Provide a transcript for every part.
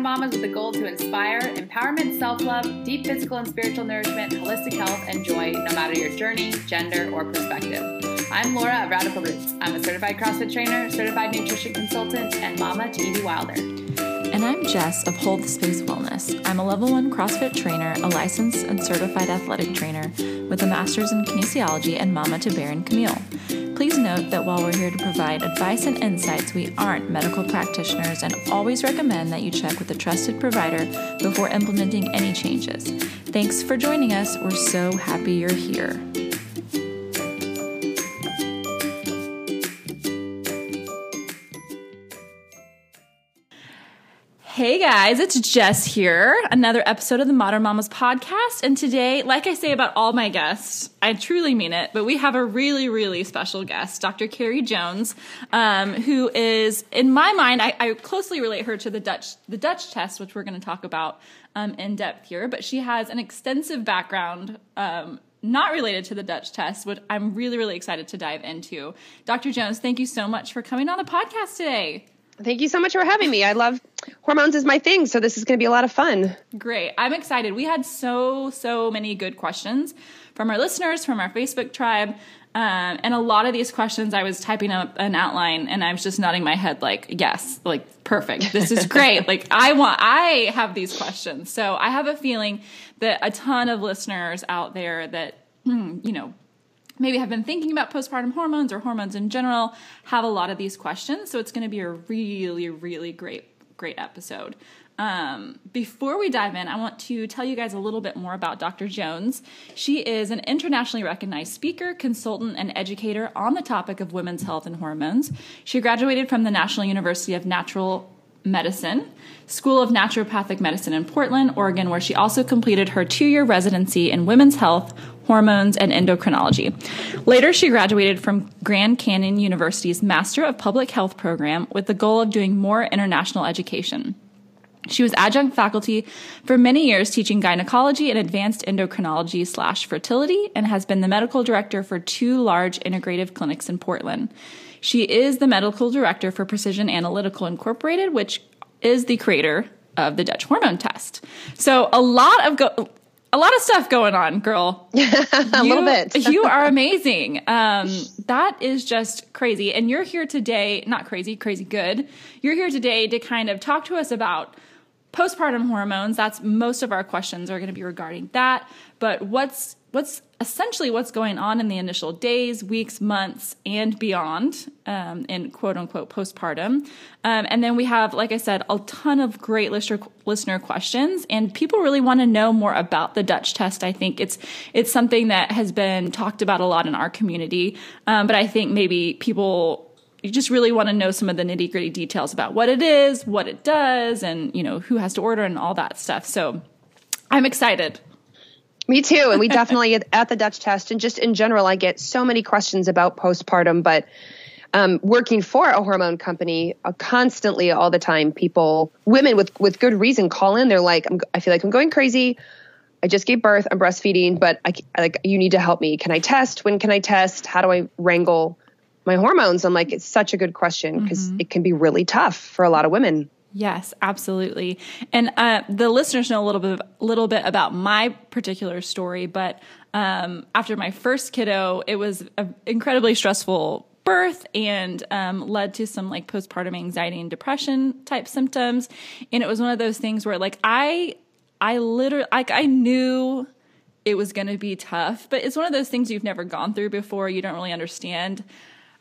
Mamas with a goal to inspire empowerment, self love, deep physical and spiritual nourishment, holistic health, and joy, no matter your journey, gender, or perspective. I'm Laura of Radical Roots. I'm a certified CrossFit trainer, certified nutrition consultant, and mama to Evie Wilder. And I'm Jess of Hold the Space Wellness. I'm a level one CrossFit trainer, a licensed and certified athletic trainer with a master's in kinesiology and mama to Bear and Camille. Please note that while we're here to provide advice and insights, we aren't medical practitioners and always recommend that you check with a trusted provider before implementing any changes. Thanks for joining us. We're so happy you're here. Hey guys, it's Jess here. Another episode of the Modern Mamas podcast. And today, like I say about all my guests, I truly mean it, but we have a really, really special guest, Dr. Carrie Jones, um, who is, in my mind, I, I, closely relate her to the Dutch, the Dutch test, which we're going to talk about um, in depth here. But she has an extensive background um, not related to the Dutch test, which I'm really, really excited to dive into. Dr. Jones, thank you so much for coming on the podcast today. Thank you so much for having me. I love hormones is my thing, so this is going to be a lot of fun. Great. I'm excited. We had so so many good questions from our listeners, from our Facebook tribe. Um, and a lot of these questions, I was typing up an outline and I was just nodding my head, like, yes, like, perfect. This is great. like, I want, I have these questions. So I have a feeling that a ton of listeners out there that, hmm, you know, maybe have been thinking about postpartum hormones or hormones in general have a lot of these questions. So it's going to be a really, really great, great episode. Um, before we dive in, I want to tell you guys a little bit more about Dr. Jones. She is an internationally recognized speaker, consultant, and educator on the topic of women's health and hormones. She graduated from the National University of Natural Medicine, School of Naturopathic Medicine in Portland, Oregon, where she also completed her two year residency in women's health, hormones, and endocrinology. Later, she graduated from Grand Canyon University's Master of Public Health program with the goal of doing more international education. She was adjunct faculty for many years teaching gynecology and advanced endocrinology slash fertility and has been the medical director for two large integrative clinics in Portland. She is the medical director for Precision Analytical Incorporated, which is the creator of the Dutch hormone test. So a lot of go- a lot of stuff going on, girl. a you, little bit. you are amazing. Um, that is just crazy. And you're here today, not crazy, crazy good. You're here today to kind of talk to us about postpartum hormones. That's most of our questions are going to be regarding that. But what's what's essentially what's going on in the initial days, weeks, months, and beyond um, in quote unquote postpartum. Um, and then we have, like I said, a ton of great listener, listener questions, and people really want to know more about the Dutch test. I think it's it's something that has been talked about a lot in our community, um, but I think maybe people you just really want to know some of the nitty gritty details about what it is, what it does, and you know who has to order and all that stuff. So I'm excited. Me too. And we definitely at the Dutch test and just in general, I get so many questions about postpartum, but um, working for a hormone company uh, constantly all the time, people, women with, with good reason call in. They're like, i feel like I'm going crazy. I just gave birth. I'm breastfeeding, but I like, you need to help me. Can I test? When can I test? How do I wrangle my hormones? I'm like, it's such a good question because mm-hmm. it can be really tough for a lot of women. Yes, absolutely. And uh, the listeners know a little bit, little bit about my particular story, but um, after my first kiddo, it was an incredibly stressful birth and um, led to some like postpartum anxiety and depression type symptoms. And it was one of those things where like I, I literally like I knew it was going to be tough, but it's one of those things you've never gone through before. You don't really understand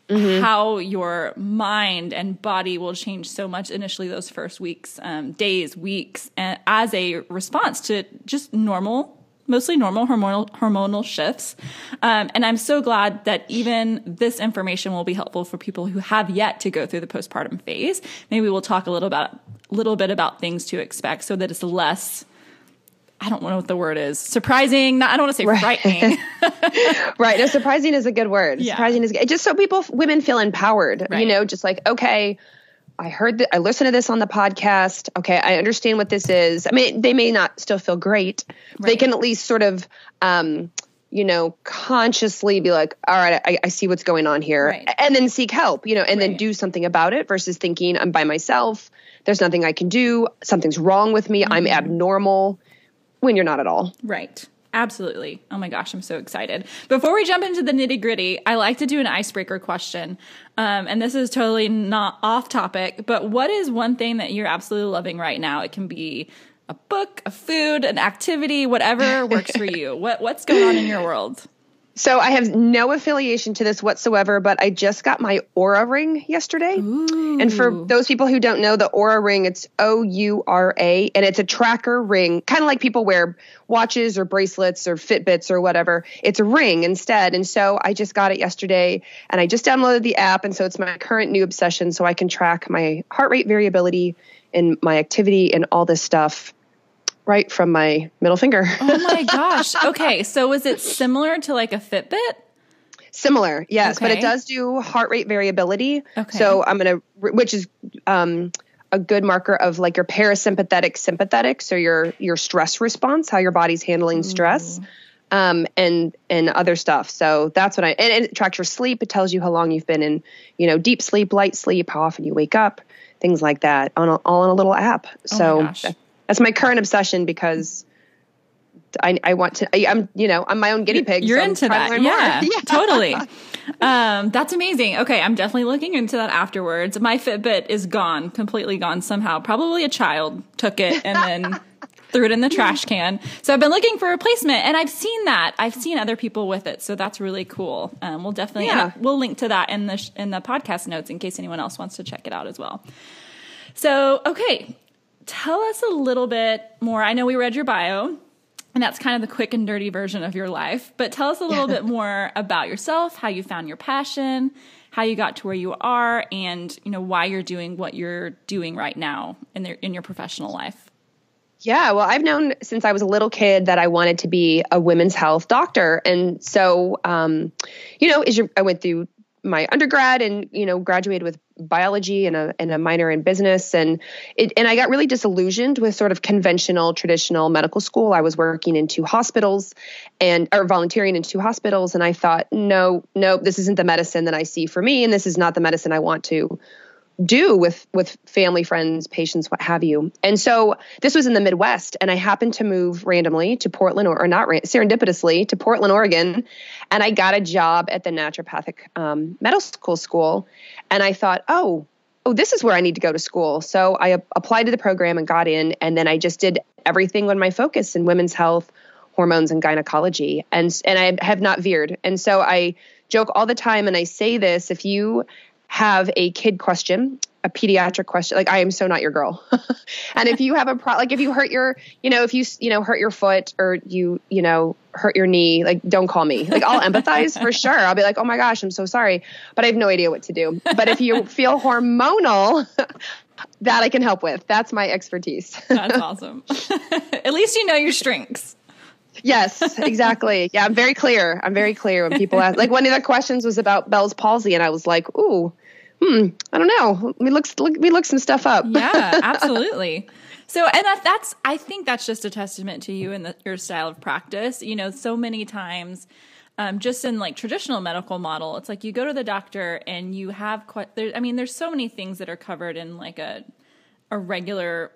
mm-hmm. how your mind and body will change so much initially those first weeks, um, days, weeks, and as a response to just normal mostly normal hormonal hormonal shifts. Um, and I'm so glad that even this information will be helpful for people who have yet to go through the postpartum phase. Maybe we'll talk a little about little bit about things to expect so that it's less I don't know what the word is. Surprising. Not, I don't want to say right. frightening. right. No, surprising is a good word. Yeah. Surprising is good. just so people, women feel empowered, right. you know, just like, okay, I heard that I listened to this on the podcast. Okay. I understand what this is. I mean, they may not still feel great. Right. They can at least sort of, um, you know, consciously be like, all right, I, I see what's going on here. Right. And then seek help, you know, and then do something about it versus thinking I'm by myself there's nothing I can do, something's wrong with me, I'm abnormal when you're not at all. Right. Absolutely. Oh my gosh, I'm so excited. Before we jump into the nitty gritty, I like to do an icebreaker question. Um, and this is totally not off topic, but what is one thing that you're absolutely loving right now? It can be a book, a food, an activity, whatever works for you. What, what's going on in your world? So I have no affiliation to this whatsoever, but I just got my Oura ring yesterday. Ooh. And for those people who don't know, the Oura ring, it's O U R A, and it's a tracker ring, kind of like people wear watches or bracelets or Fitbits or whatever. It's a ring instead. And so I just got it yesterday and I just downloaded the app. And so it's my current new obsession. So I can track my heart rate variability and my activity and all this stuff right from my middle finger. Oh my gosh. Okay. So is it similar to like a Fitbit? Similar, yes, but it does do heart rate variability. Okay. So I'm gonna, which is um, a good marker of like your parasympathetic, sympathetic, so your your stress response, how your body's handling stress, um, and and other stuff. So that's what I and, and it tracks your sleep. It tells you how long you've been in, you know, deep sleep, light sleep, how often you wake up, things like that, on a, all on a little app. So gosh. That- that's my current obsession because. I, I want to. I, I'm, you know, I'm my own guinea pig. You're so into that. more. Yeah, totally. Um, that's amazing. Okay, I'm definitely looking into that afterwards. My Fitbit is gone, completely gone somehow. Probably a child took it and then threw it in the trash can. So I've been looking for a replacement, and I've seen that. I've seen other people with it, so that's really cool. Um, we'll definitely Yeah. we'll link to that in the sh- in the podcast notes in case anyone else wants to check it out as well. So okay, tell us a little bit more. I know we read your bio. And that's kind of the quick and dirty version of your life. But tell us a little bit more about yourself, how you found your passion, how you got to where you are, and you know why you're doing what you're doing right now in their, in your professional life. Yeah, well, I've known since I was a little kid that I wanted to be a women's health doctor, and so, um, you know, as I went through my undergrad and you know graduated with biology and a and a minor in business, and it, and I got really disillusioned with sort of conventional, traditional medical school. I was working in two hospitals, and or volunteering in two hospitals, and I thought, no, no, this isn't the medicine that I see for me, and this is not the medicine I want to do with with family friends patients what have you and so this was in the midwest and i happened to move randomly to portland or, or not serendipitously to portland oregon and i got a job at the naturopathic um, medical school school. and i thought oh oh this is where i need to go to school so i applied to the program and got in and then i just did everything on my focus in women's health hormones and gynecology and and i have not veered and so i joke all the time and i say this if you have a kid question, a pediatric question, like I am so not your girl. and if you have a pro, like if you hurt your, you know, if you you know hurt your foot or you you know hurt your knee, like don't call me. Like I'll empathize for sure. I'll be like, oh my gosh, I'm so sorry, but I have no idea what to do. But if you feel hormonal. That I can help with. That's my expertise. That's awesome. At least you know your strengths. Yes, exactly. Yeah, I'm very clear. I'm very clear when people ask. Like one of the questions was about Bell's palsy, and I was like, "Ooh, hmm, I don't know. We look, look me look some stuff up." Yeah, absolutely. So, and that, that's, I think that's just a testament to you and the, your style of practice. You know, so many times, um, just in like traditional medical model, it's like you go to the doctor and you have quite, there, I mean, there's so many things that are covered in like a, a regular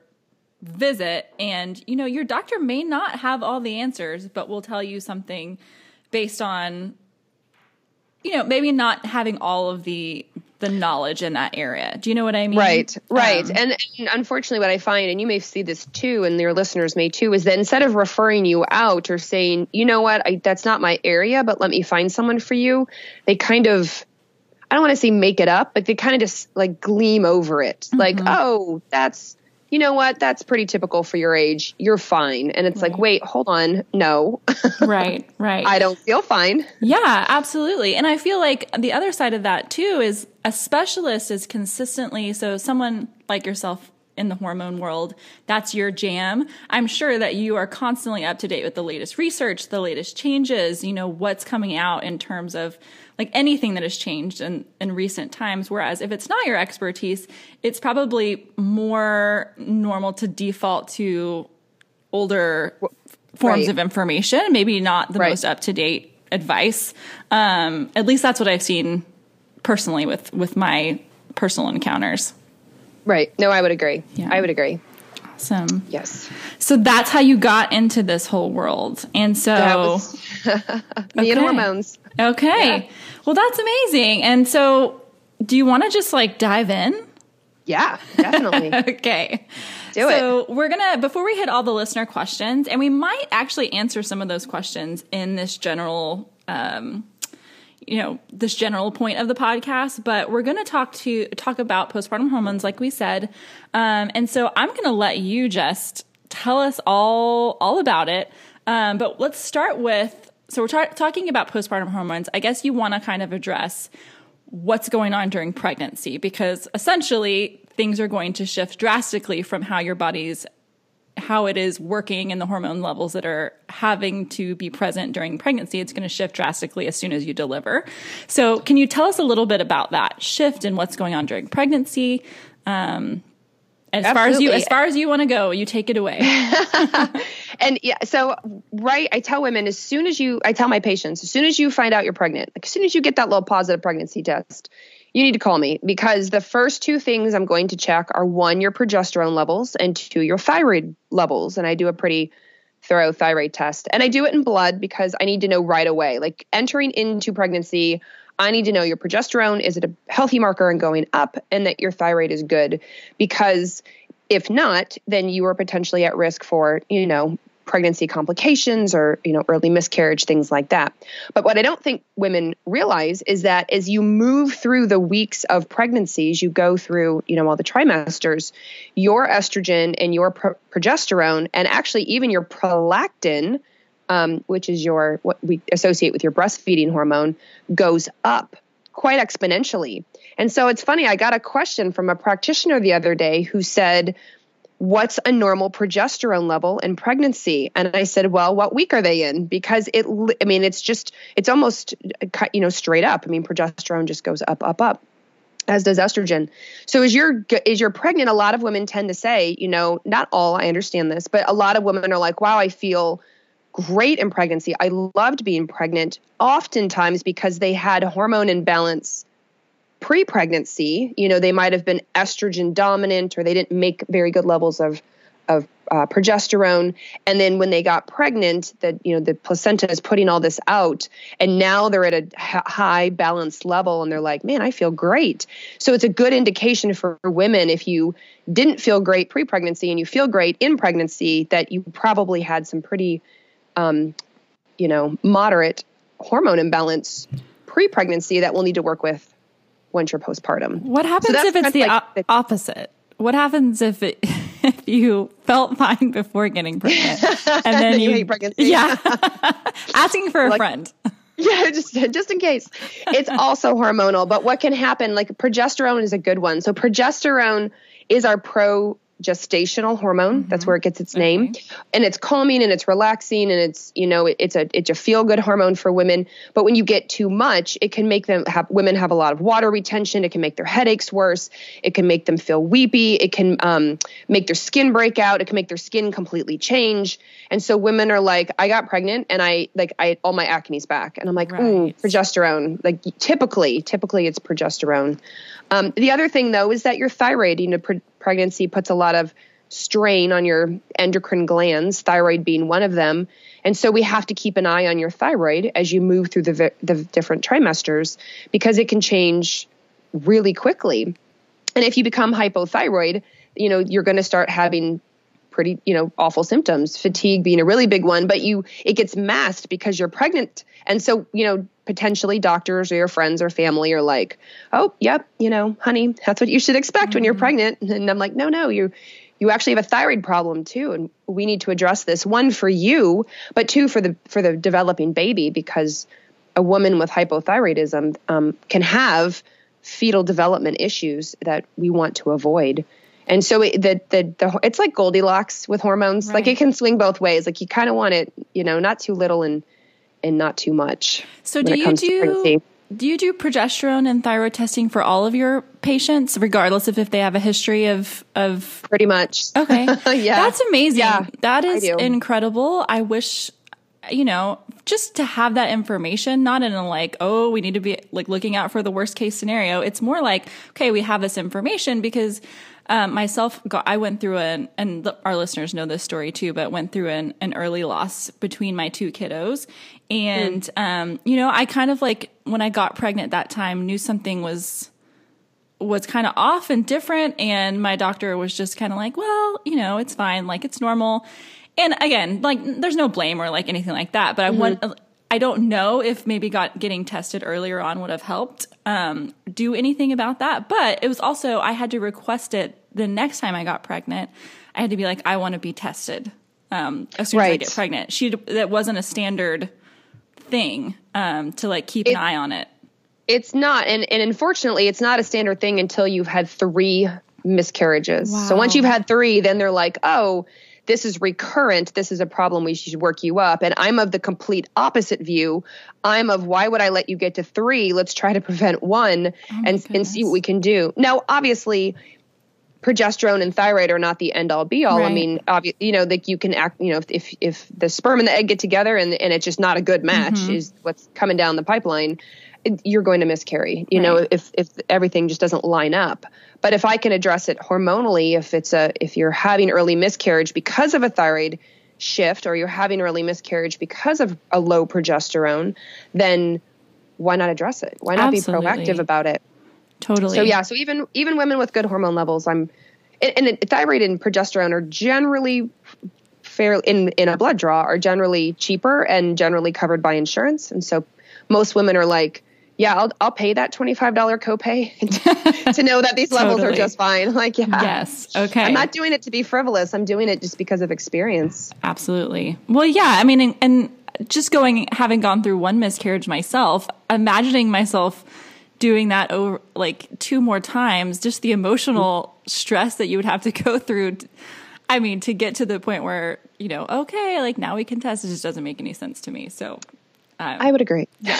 visit. And, you know, your doctor may not have all the answers, but will tell you something based on, you know, maybe not having all of the, the knowledge in that area. Do you know what I mean? Right, right. Um, and, and unfortunately, what I find, and you may see this too, and your listeners may too, is that instead of referring you out or saying, you know what, I, that's not my area, but let me find someone for you, they kind of, I don't want to say make it up, but they kind of just like gleam over it. Like, oh, that's, you know what, that's pretty typical for your age. You're fine. And it's like, wait, hold on. No, right, right. I don't feel fine. Yeah, absolutely. And I feel like the other side of that too is a specialist is consistently so someone like yourself in the hormone world, that's your jam. I'm sure that you are constantly up to date with the latest research, the latest changes, you know, what's coming out in terms of like anything that has changed in, in recent times. Whereas if it's not your expertise, it's probably more normal to default to older forms of information, maybe not the Right. most up to date advice. Um, at least that's what I've seen personally with with my personal encounters. Right. No, I would agree. Yeah. I would agree. Awesome. Yes. So that's how you got into this whole world. And so That was me and Okay. hormones. Okay. Yeah. Well, that's amazing. And so do you want to just like dive in? Yeah, definitely. Okay. Do it. so we're gonna before we hit all the listener questions, and we might actually answer some of those questions in this general um you know this general point of the podcast but we're going to talk to talk about postpartum hormones like we said. Um, and so i'm going to let you just tell us all all about it. Um, but let's start with so we're ta- talking about postpartum hormones. I guess you want to kind of address what's going on during pregnancy because essentially things are going to shift drastically from how your body's how it is working and the hormone levels that are having to be present during pregnancy it's going to shift drastically as soon as you deliver. So can you tell us a little bit about that shift and what's going on during pregnancy? Um, as far as you as far as you want to go you take it away. And yeah, so right, I tell women as soon as you, I tell my patients, as soon as you find out you're pregnant, like as soon as you get that little positive pregnancy test, you need to call me because the first two things I'm going to check are one, your progesterone levels, and two, your thyroid levels. And I do a pretty thorough thyroid test. And I do it in blood because I need to know right away. Like entering into pregnancy, I need to know your progesterone is it a healthy marker and going up, and that your thyroid is good. Because if not, then you are potentially at risk for, you know, pregnancy complications or, you know, early miscarriage, things like that. But what I don't think women realize is that as you move through the weeks of pregnancies, you go through, you know, all the trimesters, your estrogen and your pro- progesterone, and actually even your prolactin, um, which is your what we associate with your breastfeeding hormone, goes up quite exponentially. And so it's funny, I got a question from a practitioner the other day who said, What's a normal progesterone level in pregnancy? And I said, Well, what week are they in? Because it, I mean, it's just, it's almost, uh, you know, straight up. I mean, progesterone just goes up, up, up as does estrogen. So as you're as you're pregnant, a lot of women tend to say, you know, not all, I understand this, but a lot of women are like, wow, I feel great in pregnancy. I loved being pregnant, oftentimes because they had hormone imbalance pre-pregnancy. You know, they might have been estrogen dominant or they didn't make very good levels of of uh, progesterone and then when they got pregnant that you know the placenta is putting all this out and now they're at a h- high balanced level and they're like man i feel great so it's a good indication for women if you didn't feel great pre-pregnancy and you feel great in pregnancy that you probably had some pretty um, you know moderate hormone imbalance pre-pregnancy that we'll need to work with once you're postpartum what happens that's if it's the, like o- the- opposite what happens if it if you felt fine before getting pregnant and then You you, hate pregnancy. yeah asking for a Like- friend Yeah, just just in case. It's also hormonal, but what can happen like progesterone is a good one. So progesterone is our progestational hormone. That's where it gets its name. Okay. And it's calming and it's relaxing and it's, you know, it- it's a it's a feel good hormone for women, but when you get too much, it can make them have women have a lot of water retention, it can make their headaches worse, it can make them feel weepy, it can um, make their skin break out, it can make their skin completely change. And so women are like, I got pregnant and I like I all my acne's back. And I'm like, ooh, Right. progesterone. Like typically, typically it's progesterone. Um, the other thing though is that your thyroid, you know, pre- pregnancy puts a lot of strain on your endocrine glands, thyroid being one of them. And so we have to keep an eye on your thyroid as you move through the, the different trimesters because it can change really quickly. And if you become hypothyroid, you know, you're going to start having pretty, you know, awful symptoms, fatigue being a really big one, but you it gets masked because you're pregnant. And so, you know, potentially doctors or your friends or family are like, "Oh, yep, you know, honey, that's what you should expect when you're pregnant." And I'm like, "No, no, you you actually have a thyroid problem too, and we need to address this one for you, but two for the for the developing baby because a woman with hypothyroidism um, can have fetal development issues that we want to avoid. And so it, the, the the it's like Goldilocks with hormones. Like it can swing both ways. Like you kind of want it, you know, not too little and and not too much. So do you do do you do progesterone and thyroid testing for all of your patients, regardless of if they have a history of of? pretty much? Okay, Yeah. that's amazing. Yeah, that I incredible. I wish, you know, just to have that information, not in a like, oh, we need to be like looking out for the worst case scenario. It's more like, okay, we have this information because um, myself, got, I went through an, and our listeners know this story too, but went through an, an early loss between my two kiddos. And, mm. um, you know, I kind of like, when I got pregnant that time, knew something was, was kind of off and different. And my doctor was just kind of like, well, you know, it's fine. Like it's normal. And again, like there's no blame or like anything like that. But I mm-hmm. want, I don't know if maybe got getting tested earlier on would have helped um, do anything about that. But it was also I had to request it the next time I got pregnant. I had to be like, I want to be tested um, as soon right. as I get pregnant. She that wasn't a standard thing um, to like keep it, an eye on it. It's not, and and unfortunately, it's not a standard thing until you've had three miscarriages. Wow. So once you've had three, then they're like, oh this is recurrent. This is a problem. We should work you up. And I'm of the complete opposite view. I'm of why would I let you get to three? Let's try to prevent one oh and, and see what we can do. Now, obviously, progesterone and thyroid are not the end all be all. Right. I mean, obvi- you know, like you can act, you know, if, if, if the sperm and the egg get together and, and it's just not a good match mm-hmm. is what's coming down the pipeline, you're going to miscarry, you right. know, if, if everything just doesn't line up. But if I can address it hormonally, if it's a if you're having early miscarriage because of a thyroid shift or you're having early miscarriage because of a low progesterone, then why not address it? Why not Absolutely. be proactive about it? Totally. So yeah, so even even women with good hormone levels, I'm and, and thyroid and progesterone are generally fair in in a blood draw are generally cheaper and generally covered by insurance, and so most women are like yeah, I'll I'll pay that twenty five dollar copay to know that these levels are just fine. Like, yeah, yes, okay. I'm not doing it to be frivolous. I'm doing it just because of experience. Absolutely. Well, yeah. I mean, and, and just going, having gone through one miscarriage myself, imagining myself doing that over like two more times, just the emotional stress that you would have to go through. I mean, to get to the point where you know, okay, like now we can test, it just doesn't make any sense to me. So um, I would agree. Yeah.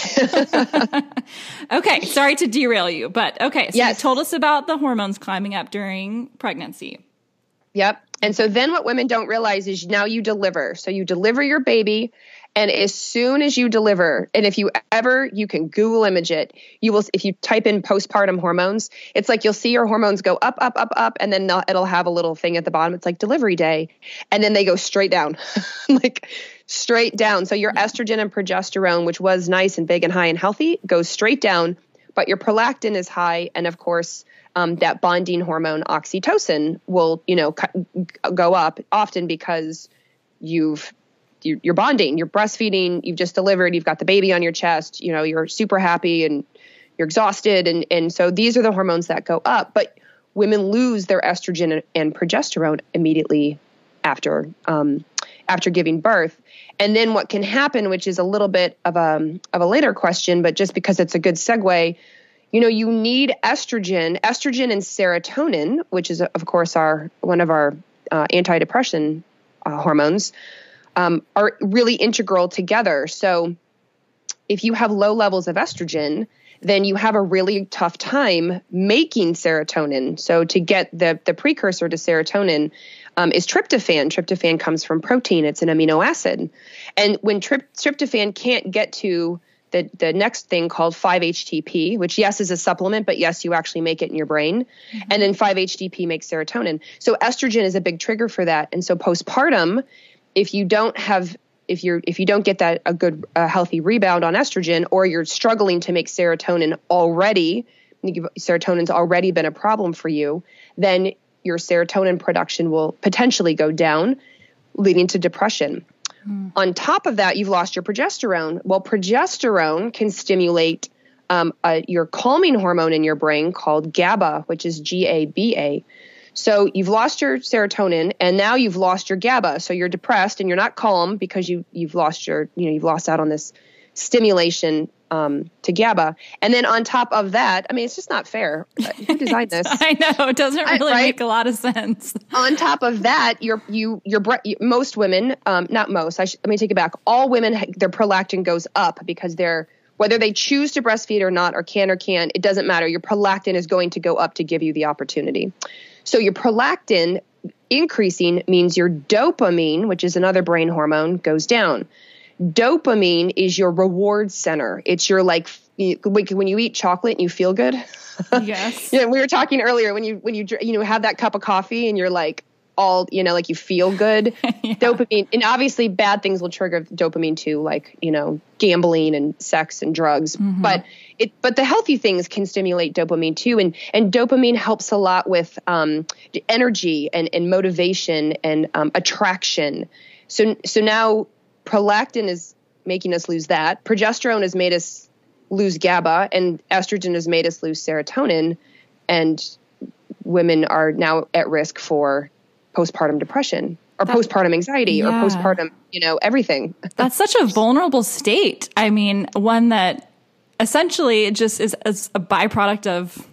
okay, sorry to derail you, but okay. So yes. you told us about the hormones climbing up during pregnancy. Yep. And so then what women don't realize is now you deliver. So you deliver your baby and as soon as you deliver, and if you ever, you can Google image it, you will, if you type in postpartum hormones, it's like you'll see your hormones go up, up, up, up, and then it'll have a little thing at the bottom. It's like delivery day. And then they go straight down, like straight down. So your estrogen and progesterone, which was nice and big and high and healthy, goes straight down, but your prolactin is high. And of course, um, that bonding hormone oxytocin will, you know, go up often because you've you're bonding, you're breastfeeding, you've just delivered, you've got the baby on your chest, you know, you're super happy and you're exhausted. And, and so these are the hormones that go up. But women lose their estrogen and progesterone immediately after um, after giving birth. And then what can happen, which is a little bit of a of a later question, but just because it's a good segue, you know, you need estrogen, estrogen and serotonin, which is of course our one of our uh, antidepressant uh, hormones um, are really integral together. So if you have low levels of estrogen, then you have a really tough time making serotonin. So to get the the precursor to serotonin um, is tryptophan. Tryptophan comes from protein; it's an amino acid. And when tryptophan can't get to the, the next thing called 5-HTP, which yes is a supplement, but yes you actually make it in your brain, mm-hmm. and then 5-HTP makes serotonin. So estrogen is a big trigger for that. And so postpartum if you don't have if you're if you don't get that a good a healthy rebound on estrogen or you're struggling to make serotonin already serotonin's already been a problem for you then your serotonin production will potentially go down leading to depression mm. on top of that you've lost your progesterone well progesterone can stimulate um, a, your calming hormone in your brain called GABA which is G-A-B-A so you've lost your serotonin and now you've lost your GABA. So you're depressed and you're not calm because you you've lost your you know you've lost out on this stimulation um, to GABA. And then on top of that, I mean, it's just not fair. Who designed this? I know it doesn't really right? make a lot of sense. on top of that, you're you you're most women, um, not most. I sh- let me take it back. All women, their prolactin goes up because they're whether they choose to breastfeed or not, or can or can't, it doesn't matter. Your prolactin is going to go up to give you the opportunity. So your prolactin increasing means your dopamine, which is another brain hormone, goes down. Dopamine is your reward center. It's your like when you eat chocolate and you feel good. Yes. yeah, we were talking earlier when you when you you know have that cup of coffee and you're like all you know like you feel good yeah. dopamine and obviously bad things will trigger dopamine too like you know gambling and sex and drugs mm-hmm. but it but the healthy things can stimulate dopamine too and and dopamine helps a lot with um, energy and, and motivation and um, attraction so so now prolactin is making us lose that progesterone has made us lose GABA and estrogen has made us lose serotonin and women are now at risk for postpartum depression or that, postpartum anxiety yeah. or postpartum, you know, everything. That's such a vulnerable state. I mean, one that essentially just is, is a byproduct of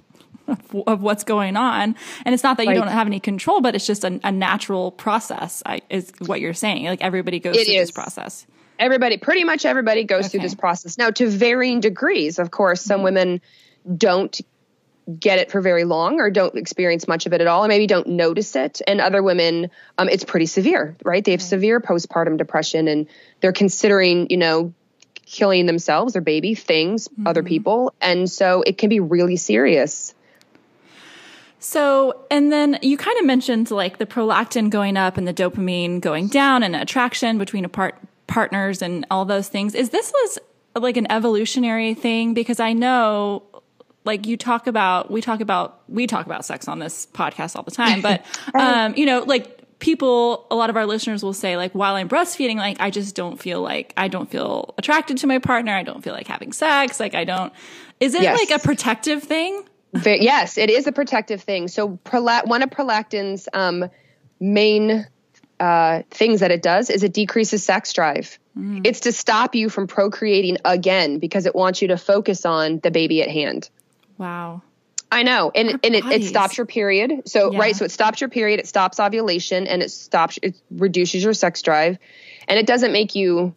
of what's going on. And it's not that you right. don't have any control, but it's just a, a natural process, I, is what you're saying. Like everybody goes it through is. this process. Everybody, pretty much everybody goes okay. through this process. Now, to varying degrees, of course, some mm-hmm. women don't get it for very long or don't experience much of it at all, or maybe don't notice it. And other women, um, it's pretty severe, right? They have severe postpartum depression and they're considering, you know, killing themselves, their baby, things, mm-hmm. other people. And so it can be really serious. So, and then you kind of mentioned like the prolactin going up and the dopamine going down and attraction between apart partners and all those things. Is this was like an evolutionary thing? Because I know like you talk about we talk about we talk about sex on this podcast all the time but um you know like people a lot of our listeners will say like while i'm breastfeeding like i just don't feel like i don't feel attracted to my partner i don't feel like having sex like i don't is it yes. like a protective thing yes it is a protective thing so prola- one of prolactin's um, main uh, things that it does is it decreases sex drive mm. it's to stop you from procreating again because it wants you to focus on the baby at hand Wow. I know. And, and it, it, stops your period. So, yeah. right. So it stops your period, it stops ovulation, and it stops, it reduces your sex drive. And it doesn't make you,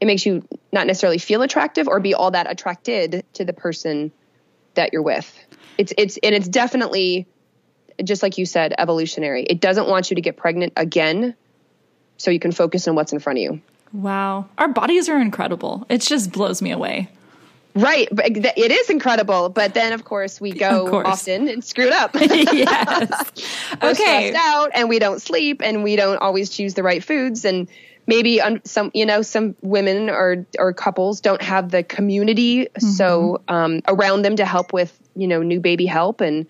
it makes you not necessarily feel attractive or be all that attracted to the person that you're with. It's, it's, and it's definitely, just like you said, evolutionary. It doesn't want you to get pregnant again so you can focus on what's in front of you. Wow. Our bodies are incredible. It just blows me away. Right, but it is incredible. But then, of course, we go course. often and screw it up. yes. We're okay. Stressed out, and we don't sleep, and we don't always choose the right foods, and maybe some, you know, some women or or couples don't have the community mm-hmm. so um, around them to help with, you know, new baby help, and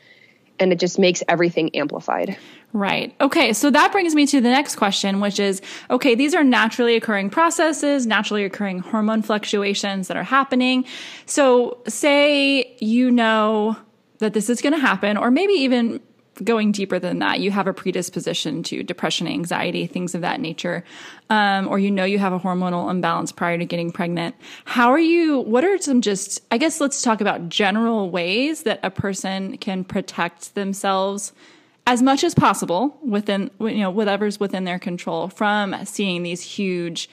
and it just makes everything amplified. Right. Okay. So that brings me to the next question, which is okay, these are naturally occurring processes, naturally occurring hormone fluctuations that are happening. So, say you know that this is going to happen, or maybe even going deeper than that, you have a predisposition to depression, anxiety, things of that nature, um, or you know you have a hormonal imbalance prior to getting pregnant. How are you? What are some just, I guess let's talk about general ways that a person can protect themselves as much as possible within you know whatever's within their control from seeing these huge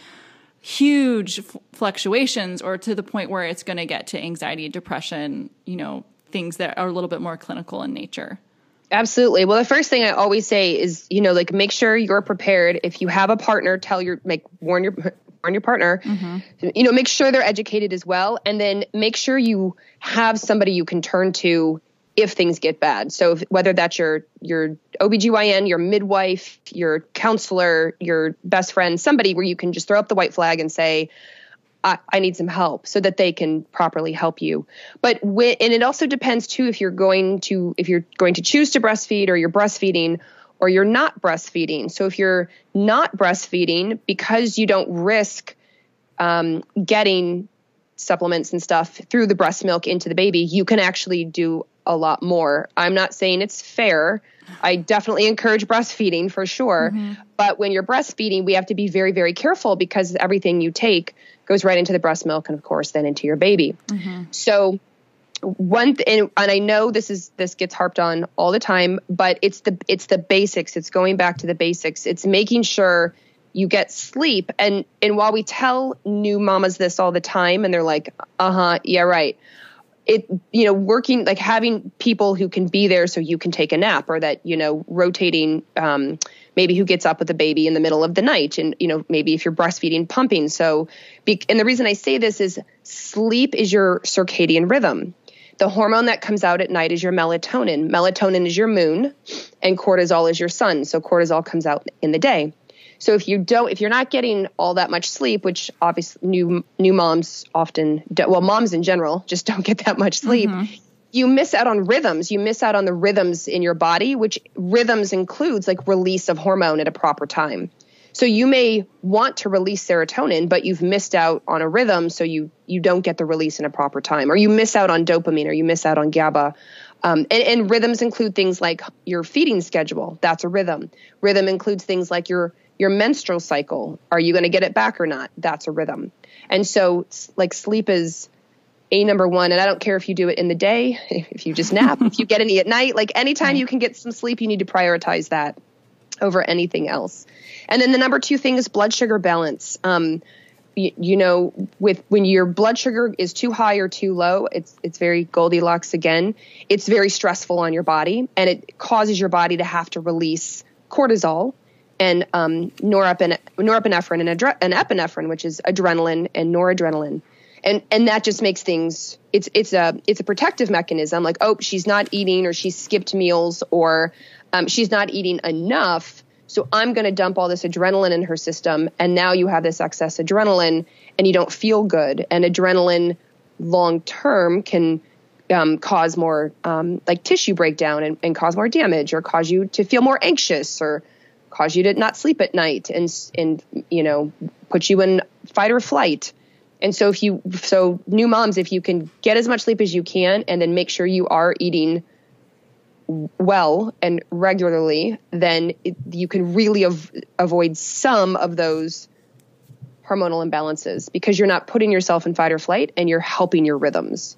huge fluctuations or to the point where it's going to get to anxiety depression you know things that are a little bit more clinical in nature absolutely well the first thing i always say is you know like make sure you're prepared if you have a partner tell your make warn your warn your partner mm-hmm. you know make sure they're educated as well and then make sure you have somebody you can turn to if things get bad. So if, whether that's your your OBGYN, your midwife, your counselor, your best friend, somebody where you can just throw up the white flag and say, I, I need some help so that they can properly help you. But when, and it also depends too if you're going to if you're going to choose to breastfeed or you're breastfeeding or you're not breastfeeding. So if you're not breastfeeding because you don't risk um, getting supplements and stuff through the breast milk into the baby, you can actually do a lot more. I'm not saying it's fair. I definitely encourage breastfeeding for sure. Mm-hmm. But when you're breastfeeding, we have to be very, very careful because everything you take goes right into the breast milk and, of course, then into your baby. Mm-hmm. So, one th- and, and I know this is this gets harped on all the time, but it's the it's the basics. It's going back to the basics. It's making sure you get sleep. And and while we tell new mamas this all the time, and they're like, uh huh, yeah, right it you know working like having people who can be there so you can take a nap or that you know rotating um, maybe who gets up with the baby in the middle of the night and you know maybe if you're breastfeeding pumping. So be, and the reason i say this is sleep is your circadian rhythm. The hormone that comes out at night is your melatonin. Melatonin is your moon and cortisol is your sun. So cortisol comes out in the day so if you don't if you're not getting all that much sleep which obviously new new moms often do, well moms in general just don't get that much sleep mm-hmm you miss out on rhythms. You miss out on the rhythms in your body, which rhythms includes like release of hormone at a proper time. So you may want to release serotonin, but you've missed out on a rhythm, so you you don't get the release in a proper time, or you miss out on dopamine, or you miss out on GABA. Um, and, and rhythms include things like your feeding schedule. That's a rhythm. Rhythm includes things like your your menstrual cycle. Are you going to get it back or not? That's a rhythm. And so, like sleep is a number one and i don't care if you do it in the day if you just nap if you get any at night like anytime you can get some sleep you need to prioritize that over anything else and then the number two thing is blood sugar balance um, you, you, know with when your blood sugar is too high or too low it's it's very goldilocks again it's very stressful on your body and it causes your body to have to release cortisol and um, norepinephrine and, adre- and epinephrine which is adrenaline and noradrenaline. And and that just makes things it's it's a it's a protective mechanism like oh she's not eating or she's skipped meals or um, she's not eating enough so i'm going to dump all this adrenaline in her system and now you have this excess adrenaline and you don't feel good. And adrenaline long term can um, cause more um, like tissue breakdown and, and cause more damage or cause you to feel more anxious or cause you to not sleep at night and and you know put you in fight or flight and so if you so new moms if you can get as much sleep as you can and then make sure you are eating well and regularly, then it, you can really av- avoid some of those hormonal imbalances because you're not putting yourself in fight or flight and you're helping your rhythms.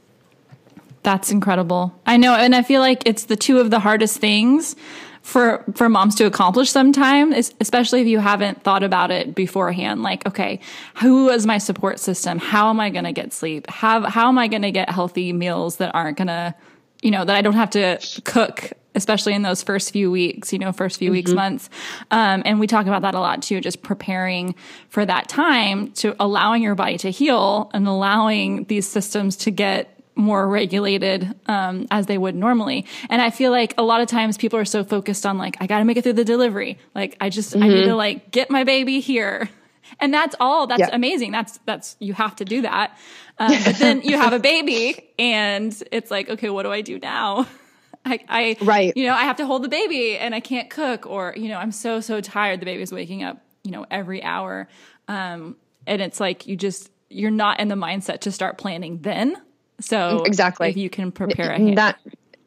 That's incredible. I know and I feel like it's the two of the hardest things for for moms to accomplish sometimes especially if you haven't thought about it beforehand like okay who is my support system how am i going to get sleep how how am i going to get healthy meals that aren't going to you know that i don't have to cook especially in those first few weeks, you know, first few mm-hmm. weeks, months. Um, and we talk about that a lot too, just preparing for that time to allowing your body to heal and allowing these systems to get more regulated um, as they would normally. And I feel like a lot of times people are so focused on like, I got to make it through the delivery. Like, I just, mm-hmm. I need to mm-hmm. like get my baby here. And that's all. That's amazing. That's, that's, you have to do that. Um, but then you have a baby and it's like, okay, what do I do now? I, I, right. you know, I have to hold the baby and I can't cook or, you know, I'm so, so tired. The baby's waking up, you know, every hour. Um, and it's like, you just, you're not in the mindset to start planning then so exactly, if you can prepare ahead. That,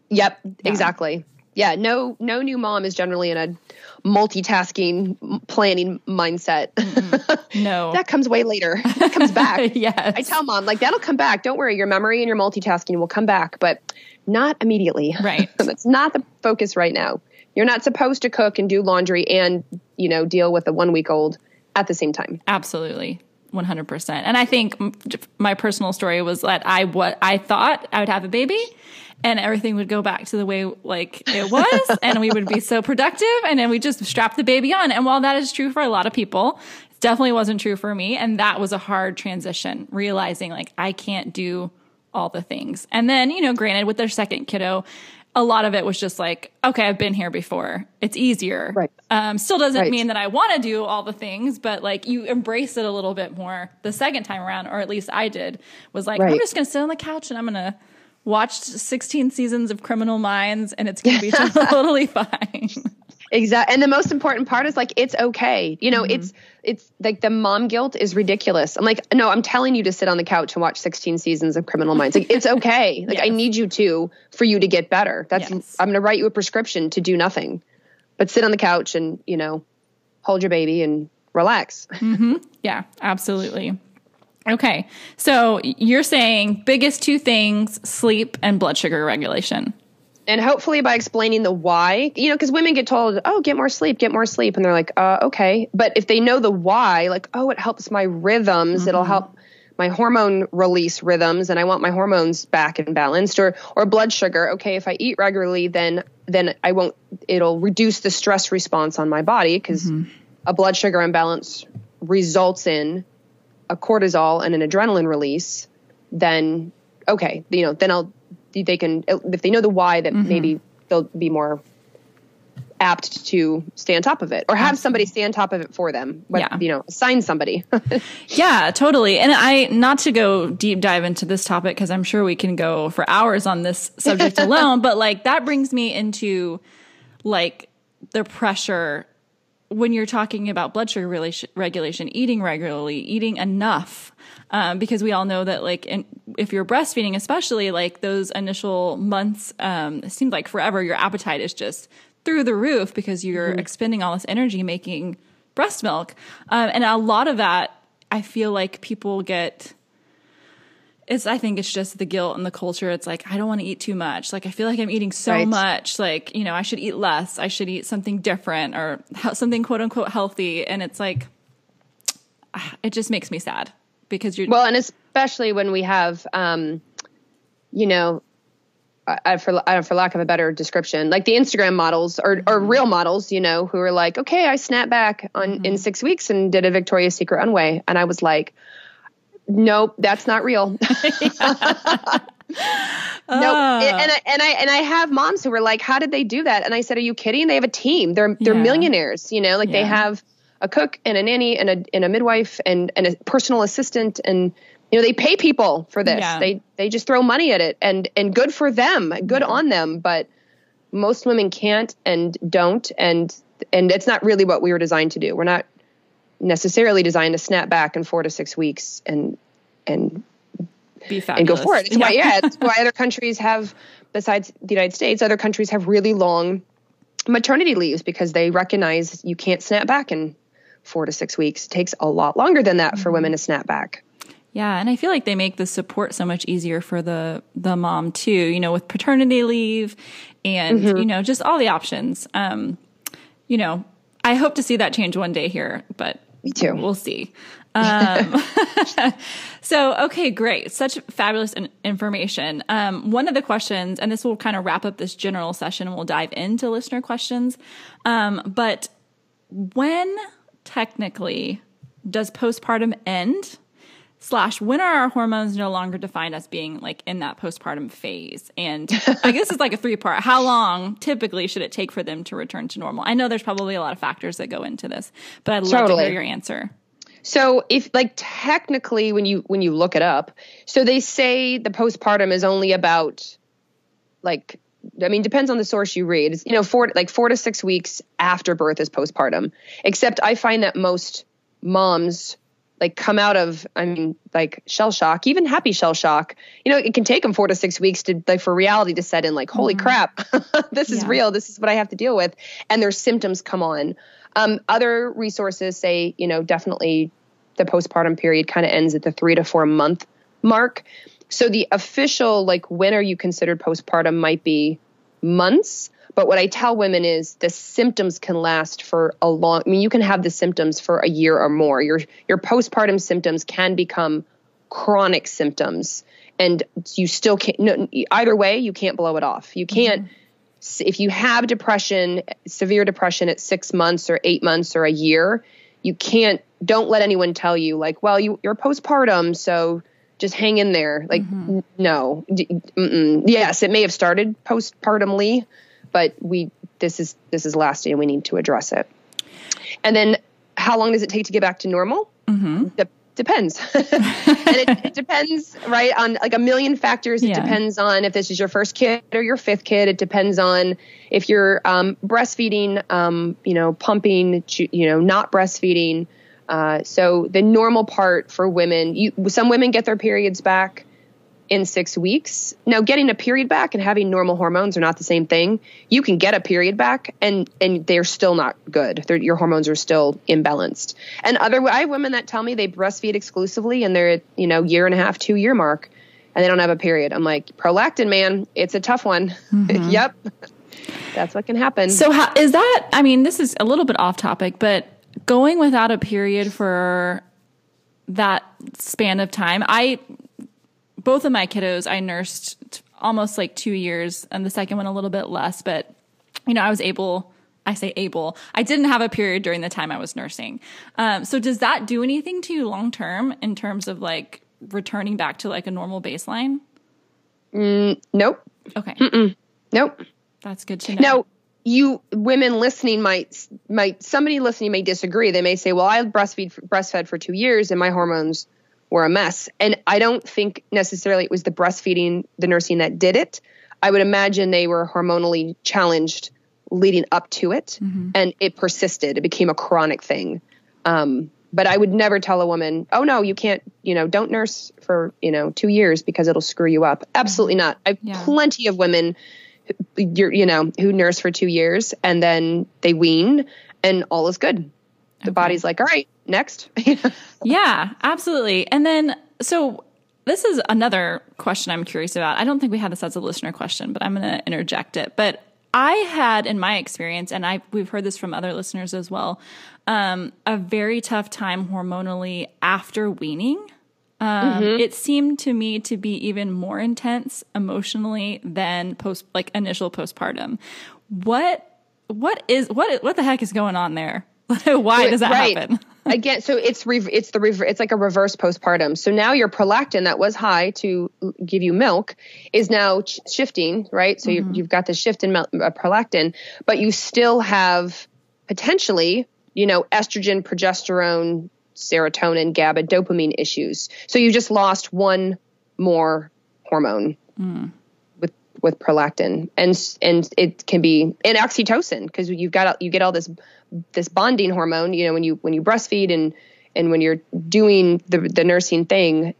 yep, yeah. exactly. Yeah, no, no new mom is generally in a multitasking planning mindset. Mm-hmm. No, that comes way later. That comes back. yes, I tell mom like that'll come back. Don't worry, your memory and your multitasking will come back, but not immediately. Right. That's not the focus right now. You're not supposed to cook and do laundry and you know deal with a one week old at the same time. Absolutely. 100%. And I think my personal story was that I what I thought I would have a baby and everything would go back to the way like it was and we would be so productive and then we just strap the baby on. And while that is true for a lot of people, it definitely wasn't true for me and that was a hard transition realizing like I can't do all the things. And then, you know, granted with their second kiddo, a lot of it was just like, okay, I've been here before. It's easier. Right. Um, still doesn't right. mean that I want to do all the things, but like you embrace it a little bit more the second time around, or at least I did, was like, right. I'm just going to sit on the couch and I'm going to watch 16 seasons of Criminal Minds and it's going to be totally fine. Exactly. And the most important part is like it's okay. You know, mm-hmm. it's it's like the mom guilt is ridiculous. I'm like, no, I'm telling you to sit on the couch and watch 16 seasons of Criminal Minds. Like it's okay. Like yes. I need you to for you to get better. That's yes. I'm going to write you a prescription to do nothing. But sit on the couch and, you know, hold your baby and relax. Mm-hmm. Yeah, absolutely. Okay. So you're saying biggest two things, sleep and blood sugar regulation and hopefully by explaining the why you know because women get told oh get more sleep get more sleep and they're like uh, okay but if they know the why like oh it helps my rhythms mm-hmm. it'll help my hormone release rhythms and i want my hormones back and balanced or or blood sugar okay if i eat regularly then then I won't. It'll reduce the stress response on my body because a blood sugar imbalance results in a cortisol and an adrenaline release. Then okay, you know, then I'll they can if they know the why that mm-hmm. maybe they'll be more apt to stay on top of it or have somebody stay on top of it for them. But, Yeah. You know, assign somebody. Yeah, totally. And I, not to go deep dive into this topic, because I'm sure we can go for hours on this subject alone, but like that brings me into like the pressure when you're talking about blood sugar relation, regulation, eating regularly, eating enough. Um, because we all know that like in, if you're breastfeeding, especially like those initial months, um, it seems like forever, your appetite is just through the roof because you're expending all this energy making breast milk. Um, and a lot of that, I feel like people get it's I think it's just the guilt and the culture. It's like I don't want to eat too much. Like I feel like I'm eating so Right. much. Like you know I should eat less. I should eat something different or something quote unquote healthy. And it's like ah, it just makes me sad because you're Well, and especially when we have, um, you know, I, for I, for lack of a better description, like the Instagram models or, or real models, you know, who are like, okay, I snapped back on in six weeks and did a Victoria's Secret runway, and I was like, nope, that's not real. Nope. And, and I and I and I have moms who were like, "How did they do that?" And I said, "Are you kidding? They have a team. They're they're Yeah. millionaires. You know, like they have a cook and a nanny and a and a midwife and and a personal assistant and you know they pay people for this. Yeah. They they just throw money at it and and good for them. Good on them. But most women can't and don't and and it's not really what we were designed to do. We're not necessarily designed to snap back in four to six weeks and and be and go for it. It's why, yeah, it's why other countries have, besides the United States, other countries have really long maternity leaves because they recognize you can't snap back in four to six weeks. It takes a lot longer than that for women to snap back. Yeah, and I feel like they make the support so much easier for the the mom too. You know, with paternity leave and Mm-hmm. you know just all the options. Um, you know, I hope to see that change one day here, but Me too. we'll see. Um, so, okay, great. Such fabulous in- information. Um, one of the questions, and this will kind of wrap up this general session, and we'll dive into listener questions. Um, but when technically does postpartum end? Slash, when are our hormones no longer defined as being like in that postpartum phase? And I guess it's like a three part. How long typically should it take for them to return to normal? I know there's probably a lot of factors that go into this, but I'd love to hear your answer. So if like technically when you when you look it up, so they say the postpartum is only about like I mean depends on the source you read. It's, you know, four like 4 to 6 weeks after birth is postpartum. Except I find that most moms like come out of I mean like shell shock, even happy shell shock. You know, it can take them 4 to 6 weeks to like for reality to set in like holy crap. this is real. This is what I have to deal with and their symptoms come on. Um, other resources say, you know, definitely the postpartum period kind of ends at the three to four month mark. So the official, like, when are you considered postpartum might be months. But what I tell women is the symptoms can last for a long. I mean, you can have the symptoms for a year or more. Your your postpartum symptoms can become chronic symptoms, and you still can't. No, either way, you can't blow it off. You can't mm-hmm. s- if you have depression, severe depression at six months or eight months or a year, you can't, don't let anyone tell you, like, well, you, you're postpartum, so just hang in there. Like, n- no. D- mm-mm. Yes, it may have started postpartumly, but we, this is, this is lasting and we need to address it. And then how long does it take to get back to normal? De- depends. and it, it depends, right, on like a million factors. It Yeah. depends on if this is your first kid or your fifth kid. It depends on if you're um, breastfeeding, um, you know, pumping, you know, not breastfeeding. Uh, so the normal part for women, you, some women get their periods back in six weeks. Now, getting a period back and having normal hormones are not the same thing. You can get a period back, and and they're still not good. They're, your hormones are still imbalanced. And other, I have women that tell me they breastfeed exclusively, and they're at you know year and a half, two year mark, and they don't have a period. I'm like, prolactin, man, it's a tough one. yep, that's what can happen. So how is that? I mean, this is a little bit off topic, but going without a period for that span of time, I both of my kiddos I nursed t- almost like two years, and the second one a little bit less, but you know, I was able, I say able, I didn't have a period during the time I was nursing. Um, so does that do anything to you long term in terms of like returning back to like a normal baseline? Mm, nope. Okay. Mm-mm. Nope. That's good to know. Now, you women listening might might somebody listening may disagree. They may say, "Well, I breastfeed breastfed for two years and my hormones were a mess." And I don't think necessarily it was the breastfeeding, the nursing that did it. I would imagine they were hormonally challenged leading up to it, mm-hmm. and it persisted. It became a chronic thing. Um, but I would never tell a woman, "Oh no, you can't. You know, don't nurse for you know two years because it'll screw you up." Absolutely not. I've yeah. plenty of women you're, you know, who nurse for two years and then they wean and all is good. The okay. body's like, all right, next. yeah, absolutely. And then, so this is another question I'm curious about. I don't think we had this as a listener question, but I'm going to interject it. But I had, in my experience, and I we've heard this from other listeners as well, um, a very tough time hormonally after weaning. Um, mm-hmm. It seemed to me to be even more intense emotionally than post, like initial postpartum. What, what is what? What the heck is going on there? Why does that right. happen? Again, so it's re- it's the re- it's like a reverse postpartum. So now your prolactin that was high to give you milk is now ch- shifting, right? So mm-hmm. you, have got the shift in mel- uh, prolactin, but you still have potentially, you know, estrogen, progesterone, serotonin, GABA, dopamine issues. So you just lost one more hormone mm. with with prolactin, and and it can be and oxytocin because you've got you get all this this bonding hormone. You know when you when you breastfeed and and when you're doing the the nursing thing.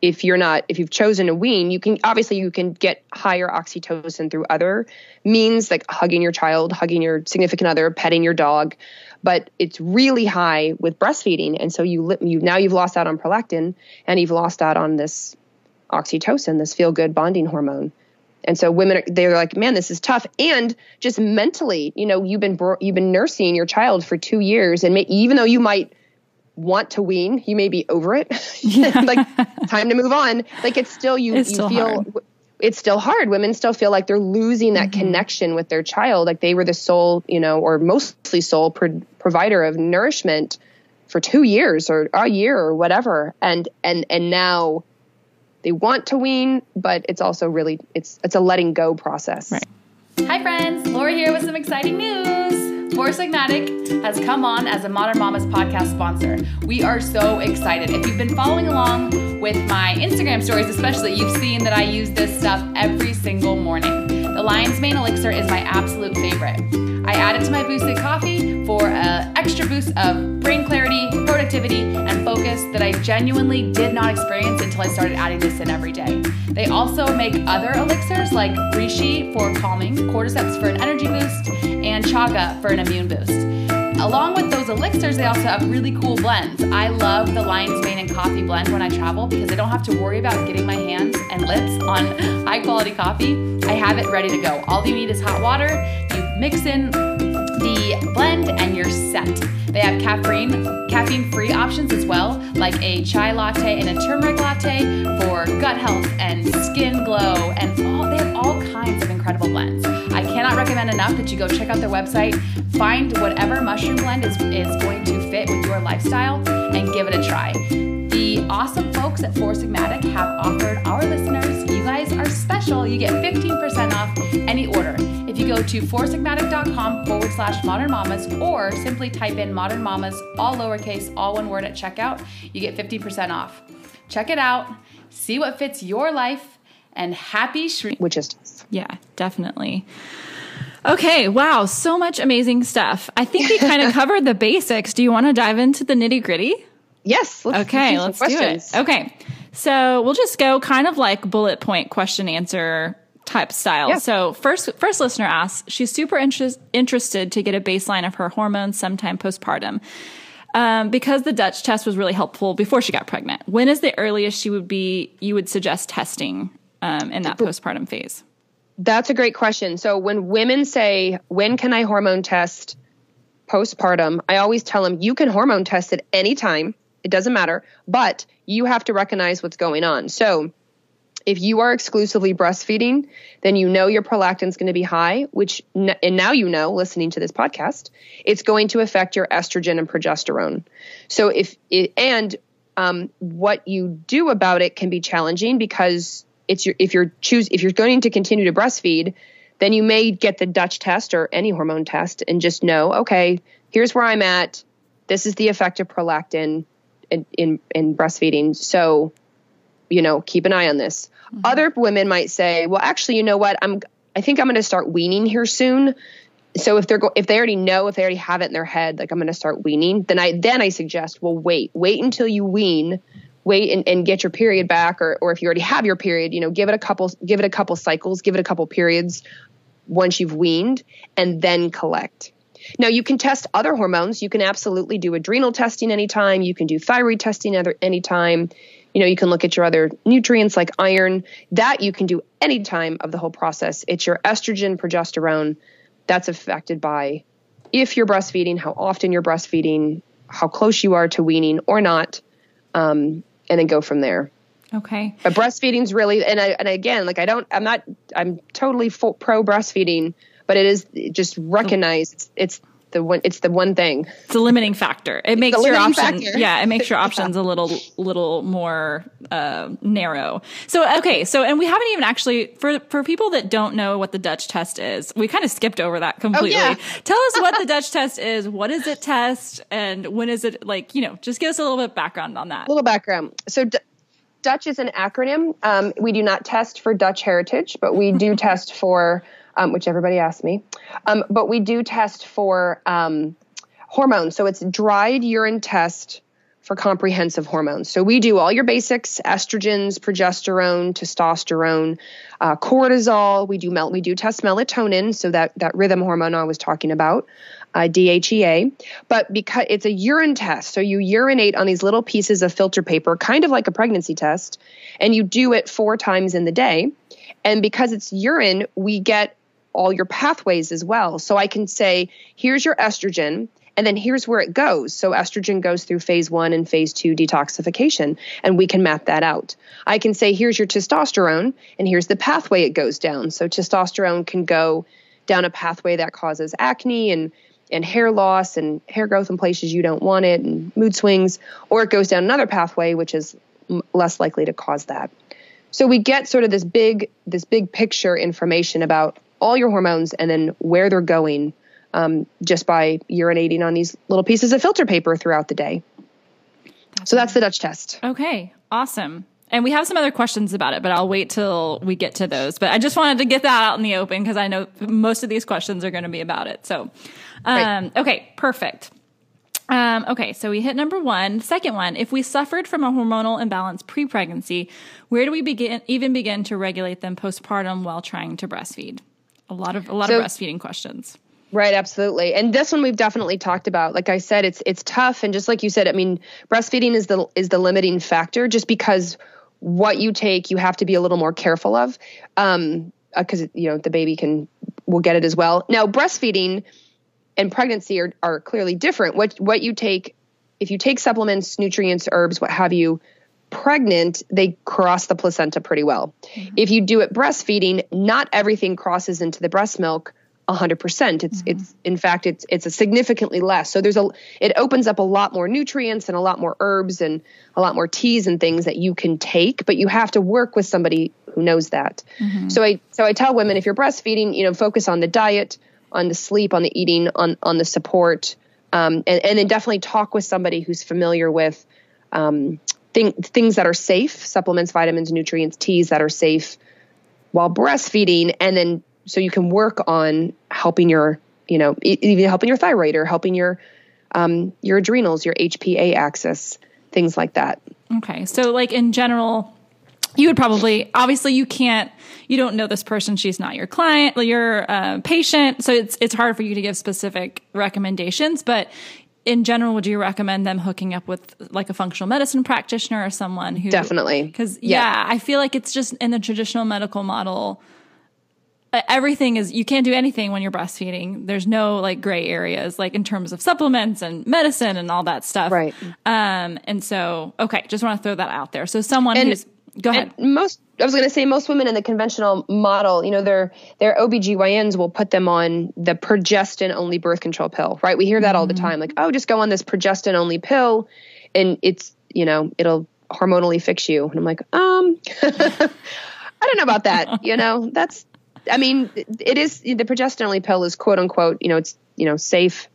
If you're not, if you've chosen to wean, you can obviously you can get higher oxytocin through other means like hugging your child, hugging your significant other, petting your dog. But it's really high with breastfeeding. And so you you now you've lost out on prolactin and you've lost out on this oxytocin this feel good bonding hormone. And so women they're like man this is tough. And just mentally you know you've been you've been nursing your child for 2 years and even though you might want to wean you may be over it like time to move on like it's still you it's you still feel hard it's still hard. Women still feel like they're losing that mm-hmm. connection with their child. Like they were the sole, you know, or mostly sole pro- provider of nourishment for two years or a year or whatever. And, and, and now they want to wean, but it's also really, it's, it's a letting go process. Right. Hi friends, Laura here with some exciting news. Four Sigmatic has come on as a Modern Mamas podcast sponsor. We are so excited. If you've been following along with my Instagram stories, especially, you've seen that I use this stuff every single morning. The Lion's Mane Elixir is my absolute favorite. I add it to my boosted coffee for an extra boost of brain clarity, productivity, and focus that I genuinely did not experience until I started adding this in every day. They also make other elixirs like Reishi for calming, Cordyceps for an energy boost, and Chaga for an immune boost. Along with those elixirs, they also have really cool blends. I love the Lion's Mane and Coffee blend when I travel because I don't have to worry about getting my hands and lips on high quality coffee. I have it ready to go. All you need is hot water. You mix in the blend and you're set. They have caffeine caffeine free options as well, like a chai latte and a turmeric latte for gut health and skin glow and all, they have all kinds of incredible blends. I cannot recommend enough that you go check out their website, find whatever mushroom blend is, is going to fit with your lifestyle and give it a try. The awesome folks at Four Sigmatic have offered our listeners, guys are special. You get 15% off any order. If you go to foursigmatic.com forward slash modern mamas or simply type in modern mamas, all lowercase, all one word at checkout, you get 15% off. Check it out, see what fits your life, and happy shrink. Which is, yeah, definitely. Okay, wow, so much amazing stuff. I think we kind of covered the basics. Do you want to dive into the nitty gritty? Yes. Let's okay, let's questions. do it. Okay. So we'll just go kind of like bullet point question answer type style. Yeah. So first, first listener asks, she's super interest, interested to get a baseline of her hormones sometime postpartum. Um, because the Dutch test was really helpful before she got pregnant. When is the earliest she would be, you would suggest testing um, in that postpartum phase? That's a great question. So when women say, when can I hormone test postpartum? I always tell them you can hormone test at any time. It doesn't matter, but you have to recognize what's going on. So if you are exclusively breastfeeding, then you know your prolactin is going to be high, which, and now you know, listening to this podcast, it's going to affect your estrogen and progesterone. So if, it, and um, what you do about it can be challenging because it's your, if you're choose, if you're going to continue to breastfeed, then you may get the Dutch test or any hormone test and just know, okay, here's where I'm at. This is the effect of prolactin in, in, in breastfeeding. So, you know, keep an eye on this. Mm-hmm. Other women might say, well, actually, you know what? I'm, I think I'm going to start weaning here soon. So if they're go- if they already know if they already have it in their head, like I'm going to start weaning, then I then I suggest, well, wait, wait until you wean, wait and, and get your period back, or or if you already have your period, you know, give it a couple give it a couple cycles, give it a couple periods once you've weaned, and then collect. Now you can test other hormones. You can absolutely do adrenal testing anytime. You can do thyroid testing other anytime. You know, you can look at your other nutrients like iron. That you can do any time of the whole process. It's your estrogen, progesterone that's affected by if you're breastfeeding, how often you're breastfeeding, how close you are to weaning or not, um, and then go from there. Okay. But breastfeeding's really, and I, and again, like I don't, I'm not, I'm totally full, pro breastfeeding, but it is just recognize it's, it's the one it's the one thing. It's a limiting factor. It makes your options yeah it makes your options yeah. a little little more uh, narrow. So okay so and we haven't even actually for for people that don't know what the dutch test is we kind of skipped over that completely. oh, yeah. tell us what the dutch test is what is it test and when is it like you know just give us a little bit of background on that. A little background. So D- dutch is an acronym. Um, we do not test for dutch heritage but we do test for um, which everybody asks me. Um, but we do test for um, hormones. So it's dried urine test for comprehensive hormones. So we do all your basics: estrogens, progesterone, testosterone, uh, cortisol. We do mel- we do test melatonin, so that that rhythm hormone I was talking about, uh, DHEA. But because it's a urine test, so you urinate on these little pieces of filter paper, kind of like a pregnancy test, and you do it four times in the day. And because it's urine, we get all your pathways as well. So I can say, here's your estrogen, and then here's where it goes. So estrogen goes through phase one and phase two detoxification, and we can map that out. I can say, here's your testosterone, and here's the pathway it goes down. So testosterone can go down a pathway that causes acne and and hair loss and hair growth in places you don't want it and mood swings, or it goes down another pathway which is less likely to cause that. So we get sort of this big this big picture information about all your hormones and then where they're going um, just by urinating on these little pieces of filter paper throughout the day. So that's the Dutch test. Okay, awesome. And we have some other questions about it, but I'll wait till we get to those. But I just wanted to get that out in the open because I know most of these questions are going to be about it. So, um, right. okay, perfect. Um, okay, so we hit number one. Second one, if we suffered from a hormonal imbalance pre-pregnancy, where do we begin even begin to regulate them postpartum while trying to breastfeed? A lot of a lot so, of breastfeeding questions. Right, absolutely. And this one we've definitely talked about. Like I said, it's it's tough and just like you said, I mean, breastfeeding is the is the limiting factor just because what you take you have to be a little more careful of. Um because uh, you know the baby can will get it as well. Now, breastfeeding and pregnancy are are clearly different. What what you take if you take supplements, nutrients, herbs, what have you, pregnant, they cross the placenta pretty well. Mm-hmm. If you do it breastfeeding, not everything crosses into the breast milk 100%. It's mm-hmm. it's in fact it's it's a significantly less. So there's a it opens up a lot more nutrients and a lot more herbs and a lot more teas and things that you can take, but you have to work with somebody who knows that. Mm-hmm. So I so I tell women if you're breastfeeding, you know, focus on the diet, on the sleep, on the eating, on on the support, um, and, and then definitely talk with somebody who's familiar with um, thing, things that are safe, supplements, vitamins, nutrients, teas that are safe while breastfeeding. And then so you can work on helping your, you know, even helping your thyroid or helping your, um, your adrenals, your HPA axis, things like that. Okay. So like in general, you would probably obviously you can't you don't know this person she's not your client your uh, patient so it's it's hard for you to give specific recommendations but in general, would you recommend them hooking up with like a functional medicine practitioner or someone who definitely? Because yeah. yeah, I feel like it's just in the traditional medical model, everything is you can't do anything when you're breastfeeding. There's no like gray areas, like in terms of supplements and medicine and all that stuff. Right. Um, and so okay, just want to throw that out there. So someone and, who's Go ahead. And most I was going to say most women in the conventional model, you know, their their OBGYNs will put them on the progestin only birth control pill, right? We hear that mm-hmm. all the mm-hmm. time like, "Oh, just go on this progestin only pill and it's, you know, it'll hormonally fix you." And I'm like, "Um I don't know about that, you know. That's I mean, it is the progestin only pill is quote unquote, you know, it's, you know, safe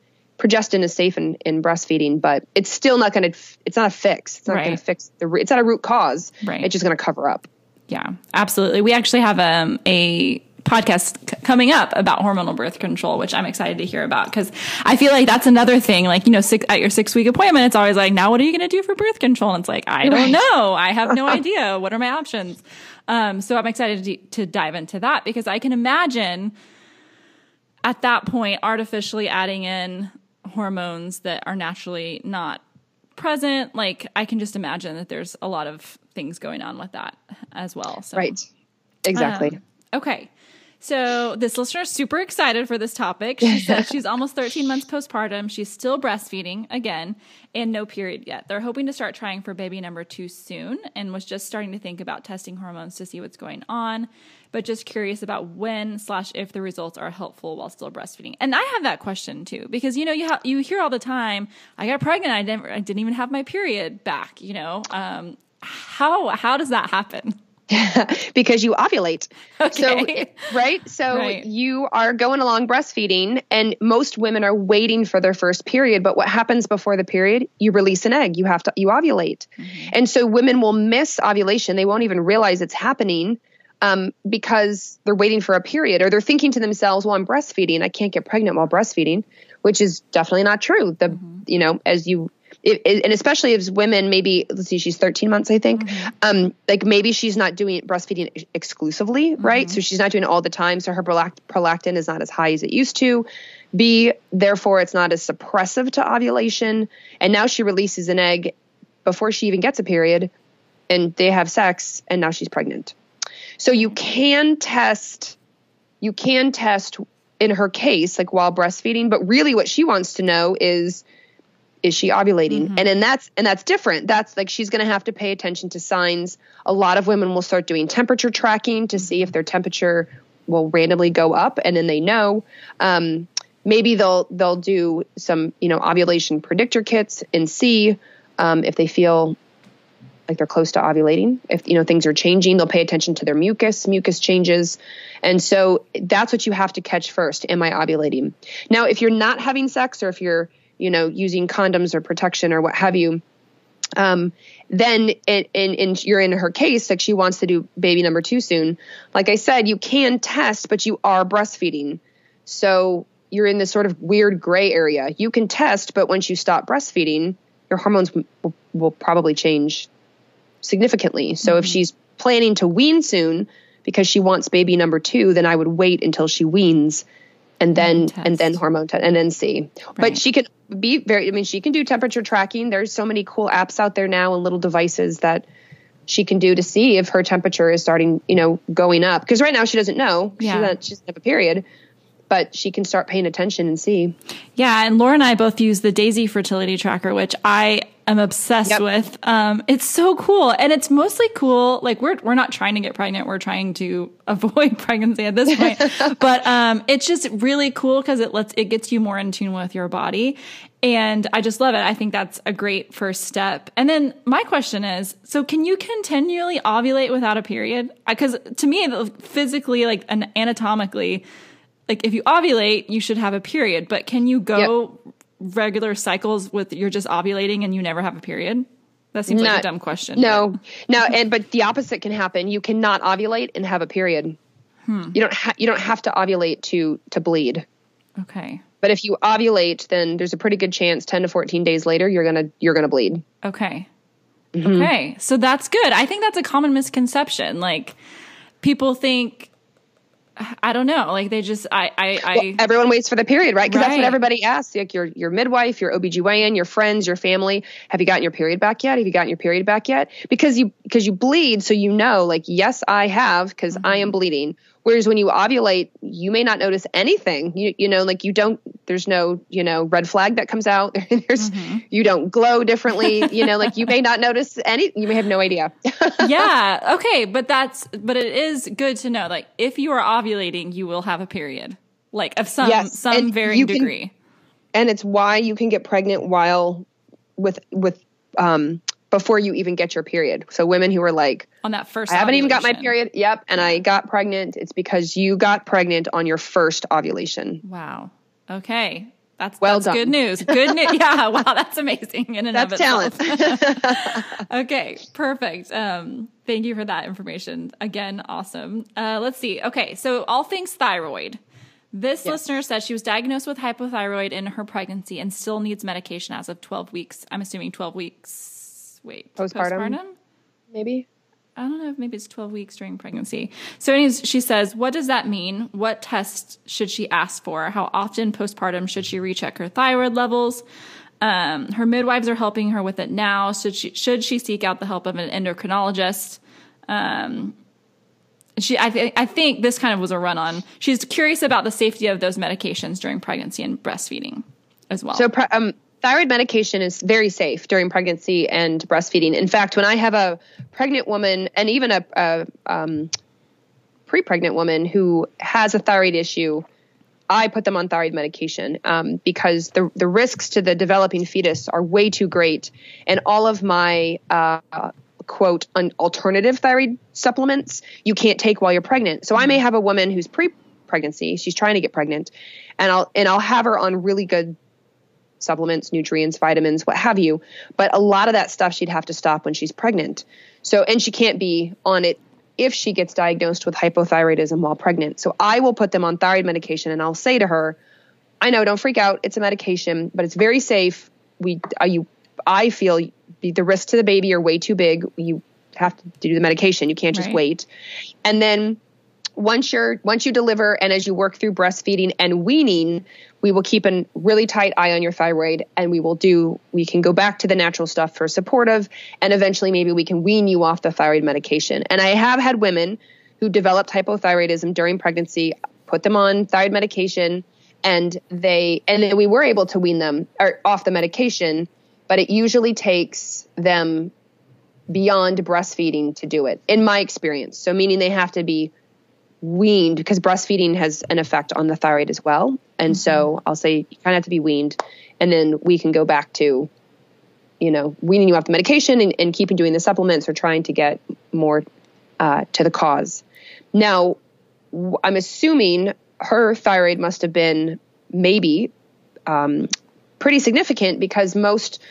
progestin is safe in, in breastfeeding, but it's still not going to, it's not a fix. It's not right. going to fix the, it's not a root cause. Right. It's just going to cover up. Yeah, absolutely. We actually have um, a podcast c- coming up about hormonal birth control, which I'm excited to hear about because I feel like that's another thing. Like, you know, six, at your six week appointment, it's always like, now what are you going to do for birth control? And it's like, I don't know. I have no idea. What are my options? Um, so I'm excited to, to dive into that because I can imagine at that point artificially adding in hormones that are naturally not present. Like I can just imagine that there's a lot of things going on with that as well. So, right. Exactly. Um, okay. So this listener is super excited for this topic. She said she's almost 13 months postpartum. She's still breastfeeding again and no period yet. They're hoping to start trying for baby number two soon and was just starting to think about testing hormones to see what's going on, but just curious about when slash if the results are helpful while still breastfeeding. And I have that question too because you know you ha- you hear all the time I got pregnant I never I didn't even have my period back. You know um, how how does that happen? because you ovulate. Okay. So, right? So right. you are going along breastfeeding and most women are waiting for their first period, but what happens before the period? You release an egg. You have to you ovulate. Mm-hmm. And so women will miss ovulation. They won't even realize it's happening. Um, because they're waiting for a period or they're thinking to themselves, well, I'm breastfeeding. I can't get pregnant while breastfeeding, which is definitely not true. The, mm-hmm. you know, as you it, it, and especially as women, maybe let's see, she's 13 months, I think. Mm-hmm. Um, like maybe she's not doing breastfeeding exclusively, mm-hmm. right? So she's not doing it all the time. So her prolactin is not as high as it used to be. Therefore, it's not as suppressive to ovulation. And now she releases an egg before she even gets a period, and they have sex, and now she's pregnant. So you can test. You can test in her case, like while breastfeeding, but really what she wants to know is is she ovulating? Mm-hmm. and then that's and that's different. That's like she's going to have to pay attention to signs. A lot of women will start doing temperature tracking to see if their temperature will randomly go up and then they know. Um, maybe they'll they'll do some you know ovulation predictor kits and see um, if they feel like they're close to ovulating. If you know things are changing they'll pay attention to their mucus mucus changes. And so that's what you have to catch first. Am i ovulating? Now if you're not having sex or if you're you know, using condoms or protection or what have you, um, then in, in, in, you're in her case, like she wants to do baby number two soon. Like I said, you can test, but you are breastfeeding. So you're in this sort of weird gray area. You can test, but once you stop breastfeeding, your hormones will, will probably change significantly. So mm-hmm. if she's planning to wean soon because she wants baby number two, then I would wait until she weans and then and then hormone test and then see. Right. But she can be very. I mean, she can do temperature tracking. There's so many cool apps out there now and little devices that she can do to see if her temperature is starting, you know, going up. Because right now she doesn't know. Yeah. She doesn't, she doesn't have a period but she can start paying attention and see. Yeah, and Laura and I both use the Daysy fertility tracker, which I am obsessed yep. with. Um, it's so cool, and it's mostly cool. Like we're we're not trying to get pregnant; we're trying to avoid pregnancy at this point. but um, it's just really cool because it lets it gets you more in tune with your body, and I just love it. I think that's a great first step. And then my question is, so can you continually ovulate without a period? Because to me, physically, like an anatomically like if you ovulate, you should have a period, but can you go yep. Regular cycles with you're just ovulating and you never have a period? That seems Not, like a dumb question. No, no, and but the opposite can happen. You cannot ovulate and have a period. Hmm. You don't ha- you don't have to ovulate to to bleed. Okay. But if you ovulate, then there's a pretty good chance 10 to 14 days later you're gonna you're gonna bleed. Okay. Mm-hmm. Okay, so that's good. I think that's a common misconception. Like people think I don't know. Like they just, I, I, I well, everyone waits for the period, right? Because right. that's what everybody asks. Like your, your midwife, your OBGYN, your friends, your family. Have you gotten your period back yet? Have you gotten your period back yet? Because you, because you bleed. So you know, like, yes, I have, because mm-hmm. I am mm-hmm. bleeding. Whereas when you ovulate, you may not notice anything. You, you know, like you don't, there's no, you know, red flag that comes out. there's, mm-hmm. you don't glow differently. you know, like you may not notice any, you may have no idea. yeah. Okay. But that's, but it is good to know, like if you are ovulating, you will have a period, like of some, yes. some and varying degree. Can, and it's why you can get pregnant while with, with, um, before you even get your period. So women who are like on that first I haven't ovulation. even got my period. Yep, and I got pregnant. It's because you got pregnant on your first ovulation. Wow. Okay. That's well that's done. good news. Good news. yeah. Wow. That's amazing. In and that's of talent. okay. Perfect. Um, thank you for that information. Again, awesome. Uh, let's see. Okay. So all things thyroid. This yes. listener says she was diagnosed with hypothyroid in her pregnancy and still needs medication as of 12 weeks. I'm assuming 12 weeks wait postpartum, postpartum? maybe I don't know if maybe it's 12 weeks during pregnancy. So, anyways, she says, What does that mean? What tests should she ask for? How often postpartum should she recheck her thyroid levels? Um, her midwives are helping her with it now. Should she, should she seek out the help of an endocrinologist? Um, she, I, th- I think this kind of was a run on. She's curious about the safety of those medications during pregnancy and breastfeeding as well. So, um, thyroid medication is very safe during pregnancy and breastfeeding. In fact, when I have a pregnant woman and even a, a um, pre-pregnant woman who has a thyroid issue, I put them on thyroid medication um, because the the risks to the developing fetus are way too great, and all of my uh, quote alternative thyroid supplements you can't take while you're pregnant. So I may have a woman who's pre-pregnancy, she's trying to get pregnant, and I'll and I'll have her on really good supplements, nutrients, vitamins, what have you. But a lot of that stuff she'd have to stop when she's pregnant. So, and she can't be on it if she gets diagnosed with hypothyroidism while pregnant. So I will put them on thyroid medication and I'll say to her, I know, don't freak out. It's a medication, but it's very safe. We, uh, you, I feel the risks to the baby are way too big. You have to do the medication. You can't just right. wait. And then once you're once you deliver and as you work through breastfeeding and weaning, we will keep a really tight eye on your thyroid and we will do we can go back to the natural stuff for supportive and eventually maybe we can wean you off the thyroid medication. And I have had women who developed hypothyroidism during pregnancy, put them on thyroid medication and they and then we were able to wean them or off the medication, but it usually takes them beyond breastfeeding to do it in my experience. So meaning they have to be weaned because breastfeeding has an effect on the thyroid as well. And mm-hmm. so I'll say you kind of have to be weaned, and then we can go back to, you know, weaning you off the medication and, and keeping doing the supplements or trying to get more uh, to the cause. Now, I'm assuming her thyroid must have been maybe um, pretty significant because most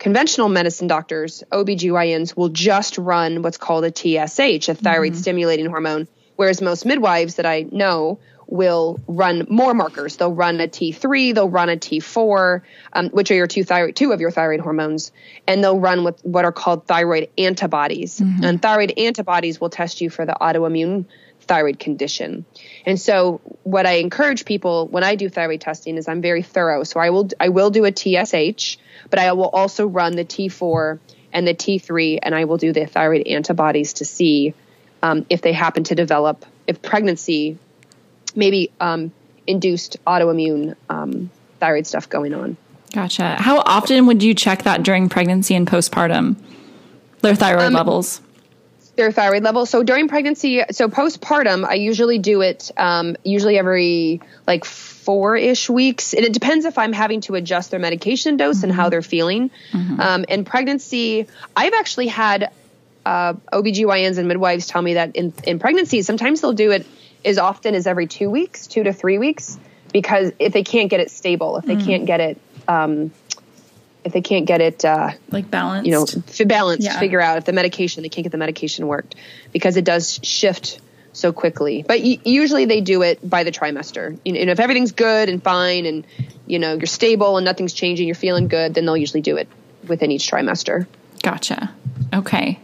conventional medicine doctors, OBGYNs, will just run what's called a TSH, a thyroid mm-hmm. stimulating hormone Whereas most midwives that I know will run more markers. They'll run a T3, they'll run a T4, um, which are your two thyroid, two of your thyroid hormones, and they'll run with what are called thyroid antibodies. Mm-hmm. And thyroid antibodies will test you for the autoimmune thyroid condition. And so what I encourage people when I do thyroid testing is I'm very thorough. So I will I will do a TSH, but I will also run the T4 and the T3 and I will do the thyroid antibodies to see um, if they happen to develop, if pregnancy maybe um, induced autoimmune um, thyroid stuff going on. Gotcha. How often would you check that during pregnancy and postpartum? Their thyroid um, levels. Their thyroid levels. So during pregnancy, so postpartum, I usually do it um, usually every like four ish weeks. And it depends if I'm having to adjust their medication dose mm-hmm. and how mm-hmm. they're feeling. Mm-hmm. Um, in pregnancy, I've actually had uh, OBGYNs and midwives tell me that in, in pregnancy, sometimes they'll do it as often as every two weeks, two to three weeks, because if they can't get it stable, if they mm. can't get it, um, if they can't get it, uh, like balanced, you know, f- balanced, yeah. figure out if the medication, they can't get the medication worked because it does shift so quickly. But y- usually they do it by the trimester. You know, and if everything's good and fine and, you know, you're stable and nothing's changing, you're feeling good, then they'll usually do it within each trimester. Gotcha. Okay.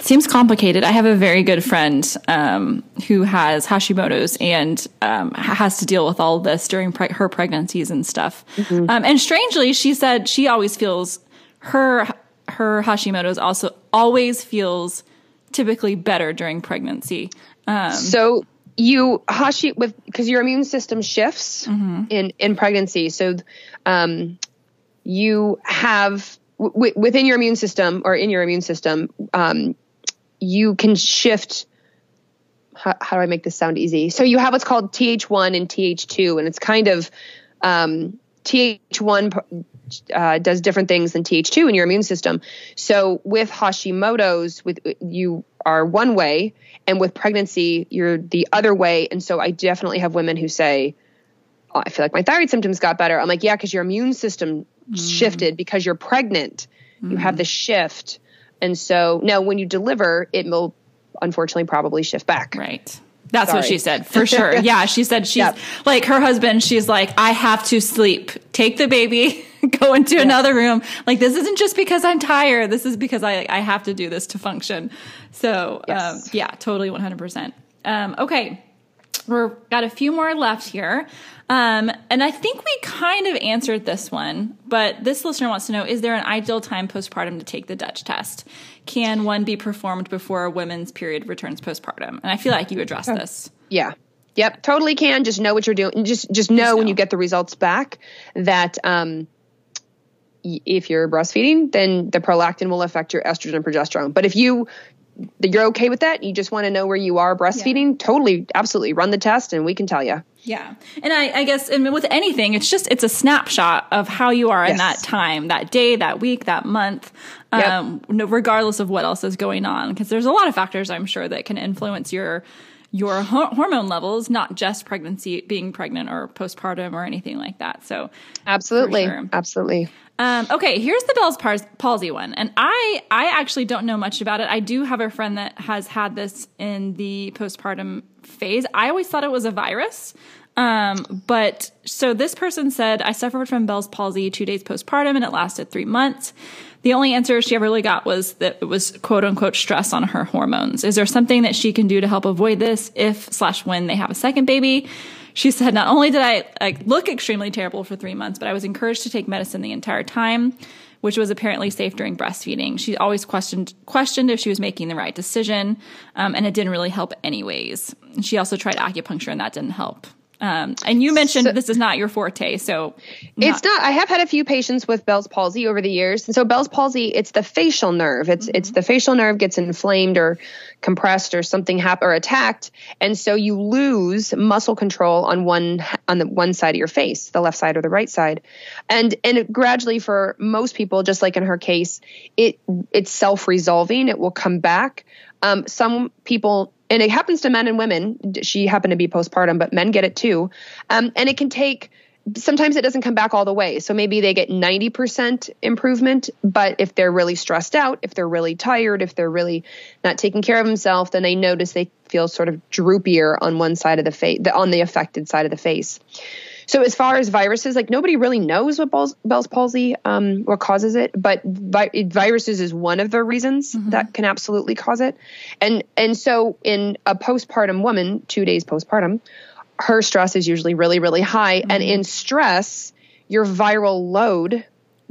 Seems complicated. I have a very good friend um, who has Hashimoto's and um, has to deal with all this during pre- her pregnancies and stuff. Mm-hmm. Um, and strangely, she said she always feels her her Hashimoto's also always feels typically better during pregnancy. Um, so you hashi with because your immune system shifts Mm-hmm. in in pregnancy so um you have w- within your immune system or in your immune system um you can shift how, how do i make this sound easy? So you have what's called th1 and th2 and it's kind of um th1 uh, does different things than th2 in your immune system. So with hashimoto's with you are one way and with pregnancy you're the other way. And so i definitely have women who say oh, i feel like my thyroid symptoms got better. I'm like yeah because your immune system shifted because you're pregnant you have the shift and so now when you deliver it will unfortunately probably shift back Right. That's what she said for sure. Yeah, she said she's Yep. like her husband. She's like, I have to sleep. Take the baby, go into another room. Like this isn't just because I'm tired. This is because I I have to do this to function. So um, yeah, totally 100. percent um, Okay, we've got a few more left here. Um, and I think we kind of answered this one, but this listener wants to know Is there an ideal time postpartum to take the Dutch test? Can one be performed before a woman's period returns postpartum? And I feel like you addressed this. Yeah. Yep. Totally can. Just know what you're doing. Just just know when know. you get the results back that um, if you're breastfeeding, then the prolactin will affect your estrogen and progesterone. But if you you're okay with that, you just want to know where you are breastfeeding, totally, absolutely, run the test, and we can tell you. Yeah. And I, I guess and with anything, it's just it's a snapshot of how you are in that time, that day, that week, that month, Yep. um, no- regardless of what else is going on. Because there's a lot of factors I'm sure that can influence your your ho- hormone levels, not just pregnancy, being pregnant or postpartum or anything like that. So Absolutely, sure. absolutely. Um, okay, here's the Bell's palsy one, and I I actually don't know much about it. I do have a friend that has had this in the postpartum phase. I always thought it was a virus, um, but so this person said I suffered from Bell's palsy two days postpartum, and it lasted three months. The only answer she ever really got was that it was quote unquote stress on her hormones. Is there something that she can do to help avoid this if slash when they have a second baby? She said, not only did I like look extremely terrible for three months, but I was encouraged to take medicine the entire time, which was apparently safe during breastfeeding. She always questioned questioned if she was making the right decision, um, and it didn't really help anyways. She also tried acupuncture, and that didn't help. Um, and you mentioned So- this is not your forte, so It's not. I have had a few patients with Bell's palsy over the years, and so Bell's palsy, it's the facial nerve. It's it's the facial nerve gets inflamed or compressed or something hap- or attacked, and so you lose muscle control on one on the one side of your face, the left side or the right side, and and it gradually for most people, just like in her case, it it's self resolving. It will come back. Um, some people and it happens to men and women. She happened to be postpartum, but men get it too. Um, and it can take, sometimes it doesn't come back all the way. So maybe they get 90% improvement, but if they're really stressed out, if they're really tired, if they're really not taking care of themselves, then they notice they feel sort of droopier on one side of the face, on the affected side of the face. So as far as viruses, like nobody really knows what Bell's, Bell's palsy, um, what causes it, but vi- viruses is one of the reasons that can absolutely cause it. And and so in a postpartum woman, two days postpartum, her stress is usually really really high, and in stress, your viral load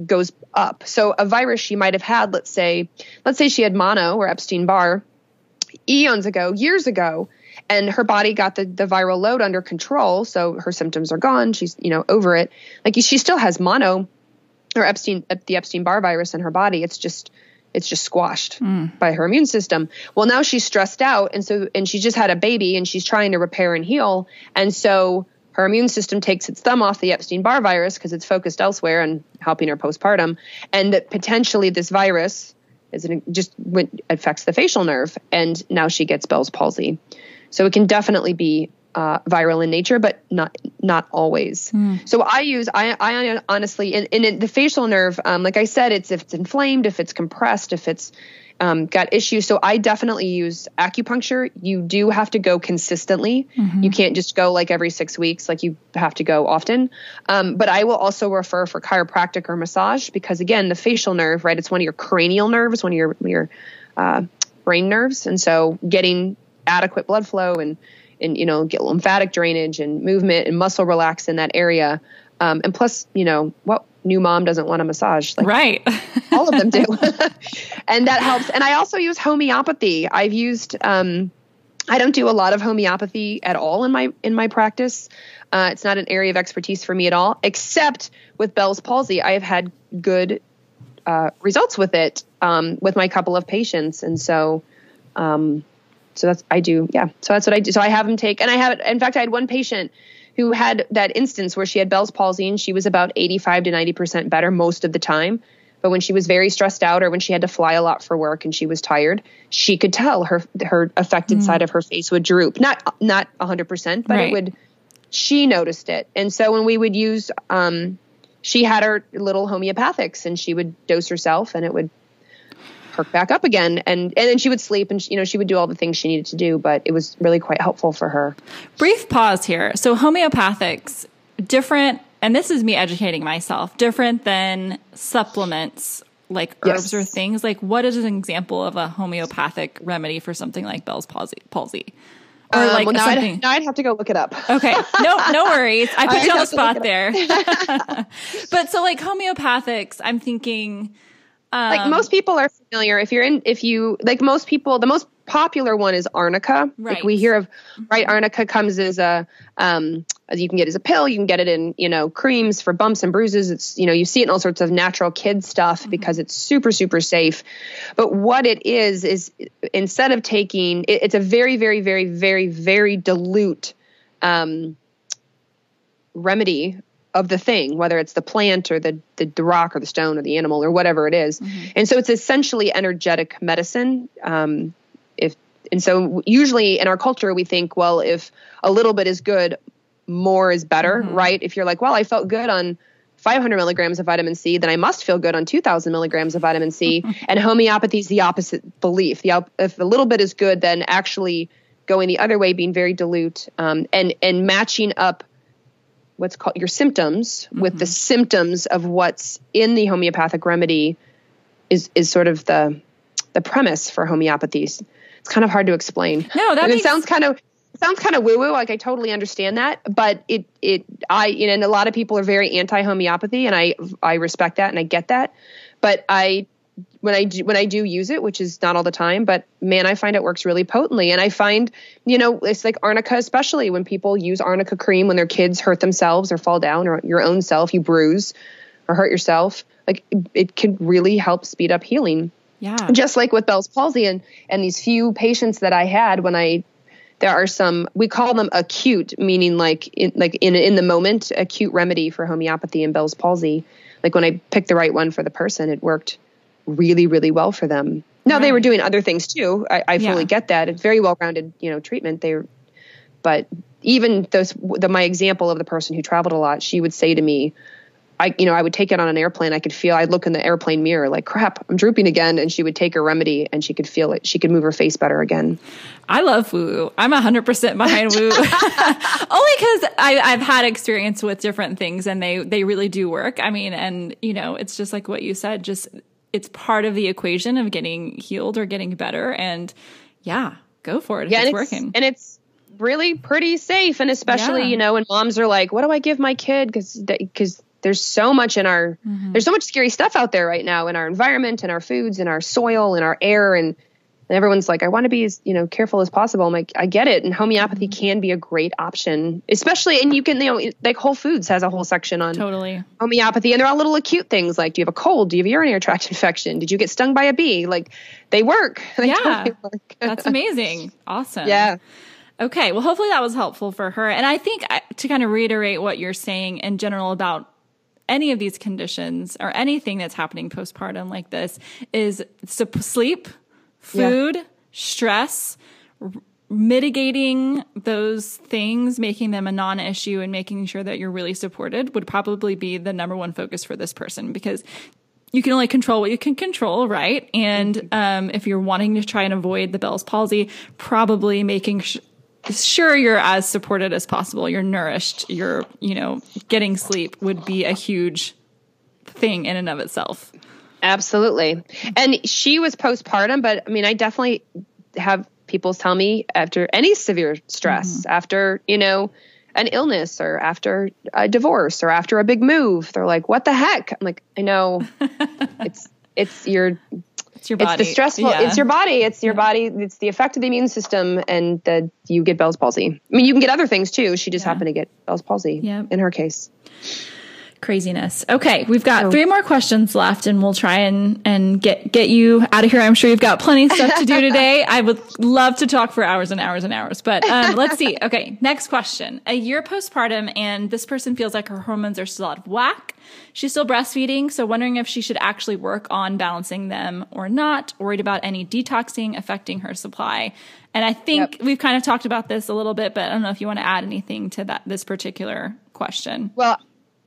goes up. So a virus she might have had, let's say, let's say she had mono or Epstein Barr eons ago, years ago, and her body got the, the viral load under control. So her symptoms are gone. She's, you know, over it. Like she still has mono or Epstein, uh, the Epstein Barr virus in her body. It's just, it's just squashed hmm. by her immune system. Well, now she's stressed out. And so, and she just had a baby and she's trying to repair and heal. And so her immune system takes its thumb off the Epstein Barr virus because it's focused elsewhere and helping her postpartum. And that potentially this virus is an, just went, affects the facial nerve. And now she gets Bell's palsy. So it can definitely be uh, viral in nature, but not not always. So I use I, I honestly in, in the facial nerve, um, like I said, it's if it's inflamed, if it's compressed, if it's um, got issues. So I definitely use acupuncture. You do have to go consistently. You can't just go like every six weeks. Like you have to go often. Um, but I will also refer for chiropractic or massage because again, the facial nerve, right? It's one of your cranial nerves, one of your your uh, brain nerves, and so getting adequate blood flow and and you know get lymphatic drainage and movement and muscle relax in that area. Um, and plus, you know, what new mom doesn't want a massage? Like right. all of them do, and that helps. And I also use homeopathy. I've used um, I don't do a lot of homeopathy at all in my in my practice. Uh, it's not an area of expertise for me at all, except with Bell's palsy. I have had good uh, results with it um, with my couple of patients, and so um, so that's I do yeah. So that's what I do. So I have them take, and I have in fact I had one patient who had that instance where she had Bell's palsy and she was about eighty five to ninety percent better most of the time. But when she was very stressed out or when she had to fly a lot for work and she was tired, she could tell her her affected mm. side of her face would droop. Not not 100%, but right. it would she noticed it. And so when we would use um she had her little homeopathics and she would dose herself and it would perk back up again and and then she would sleep and she, you know she would do all the things she needed to do but it was really quite helpful for her brief pause here so homeopathics different and this is me educating myself, different than supplements like herbs yes. or things. Like, what is an example of a homeopathic remedy for something like Bell's palsy? palsy? Or um, like well, now something. I'd, now I'd have to go look it up. Okay, no, no worries. I put you on the spot there. but so, like homeopathics, I'm thinking. Um, like most people are familiar. If you're in, if you like most people, the most popular one is arnica. Right. Like we hear of, right? Arnica comes as a, um, as you can get as a pill. You can get it in, you know, creams for bumps and bruises. It's, you know, you see it in all sorts of natural kid stuff mm-hmm. because it's super, super safe. But what it is, is instead of taking, it, it's a very, very, very, very, very dilute, um, remedy of the thing, whether it's the plant or the, the, the rock or the stone or the animal or whatever it is. Mm-hmm. And so it's essentially energetic medicine. Um, if and so usually in our culture we think well if a little bit is good more is better mm-hmm. right if you're like well i felt good on 500 milligrams of vitamin c then i must feel good on 2000 milligrams of vitamin c and homeopathy is the opposite belief the if a little bit is good then actually going the other way being very dilute um, and and matching up what's called your symptoms mm-hmm. with the mm-hmm. symptoms of what's in the homeopathic remedy is is sort of the the premise for homeopathies it's kind of hard to explain. No, that makes- it sounds kind of sounds kind of woo woo. Like I totally understand that, but it it I you know, and a lot of people are very anti homeopathy, and I I respect that and I get that, but I when I do, when I do use it, which is not all the time, but man, I find it works really potently. And I find, you know, it's like arnica, especially when people use arnica cream when their kids hurt themselves or fall down, or your own self, you bruise or hurt yourself. Like it can really help speed up healing. Yeah. Just like with Bell's palsy and, and these few patients that I had when I there are some we call them acute meaning like in like in in the moment acute remedy for homeopathy and Bell's palsy. Like when I picked the right one for the person, it worked really really well for them. Now right. they were doing other things too. I, I fully yeah. get that. It's very well rounded, you know, treatment. They, but even those the my example of the person who traveled a lot, she would say to me, I, you know, I would take it on an airplane. I could feel, I'd look in the airplane mirror like, crap, I'm drooping again. And she would take her remedy and she could feel it. She could move her face better again. I love woo. I'm 100% behind woo. Only because I've had experience with different things and they, they really do work. I mean, and, you know, it's just like what you said, just it's part of the equation of getting healed or getting better. And yeah, go for it. Yeah, it's, it's working. And it's, really pretty safe and especially yeah. you know when moms are like what do i give my kid because because there's so much in our mm-hmm. there's so much scary stuff out there right now in our environment and our foods and our soil and our air and, and everyone's like i want to be as you know careful as possible. I'm like i get it and homeopathy mm-hmm. can be a great option especially and you can you know like whole foods has a whole section on totally. homeopathy and they're all little acute things like do you have a cold? Do you have a urinary tract infection? Did you get stung by a bee? Like they work. They yeah. totally work. that's amazing. Awesome. Yeah. Okay, well, hopefully that was helpful for her. And I think to kind of reiterate what you're saying in general about any of these conditions or anything that's happening postpartum like this is sleep, food, yeah. stress, r- mitigating those things, making them a non issue and making sure that you're really supported would probably be the number one focus for this person because you can only control what you can control, right? And um, if you're wanting to try and avoid the Bell's palsy, probably making sh- sure you're as supported as possible you're nourished you're you know getting sleep would be a huge thing in and of itself absolutely and she was postpartum but i mean i definitely have people tell me after any severe stress mm-hmm. after you know an illness or after a divorce or after a big move they're like what the heck i'm like i know it's it's your It's your body. It's the stressful. Yeah. It's your body. It's your body. It's the effect of the immune system, and the, you get Bell's palsy. I mean, you can get other things too. She just Yeah. happened to get Bell's palsy. Yep. In her case. Craziness. Okay, we've got Oh. three more questions left, and we'll try and and get get you out of here. I'm sure you've got plenty of stuff to do today. I would love to talk for hours and hours and hours, but um, let's see. Okay, next question. A year postpartum, and this person feels like her hormones are still out of whack. She's still breastfeeding, so wondering if she should actually work on balancing them or not. Worried about any detoxing affecting her supply. And I think Yep. we've kind of talked about this a little bit, but I don't know if you want to add anything to that this particular question. Well,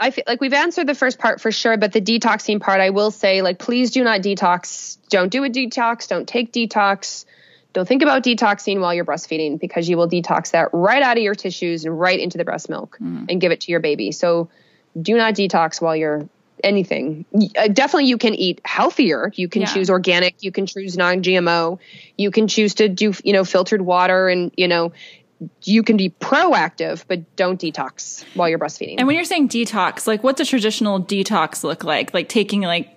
I feel like we've answered the first part for sure, but the detoxing part, I will say, like, please do not detox. Don't do a detox. Don't take detox. Don't think about detoxing while you're breastfeeding because you will detox that right out of your tissues and right into the breast milk and give it to your baby. So do not detox while you're anything. Uh, definitely, you can eat healthier. You can Yeah. choose organic. You can choose non-GMO. You can choose to do, you know, filtered water and, you know, you can be proactive, but don't detox while you're breastfeeding. And when you're saying detox, like what's a traditional detox look like? Like taking like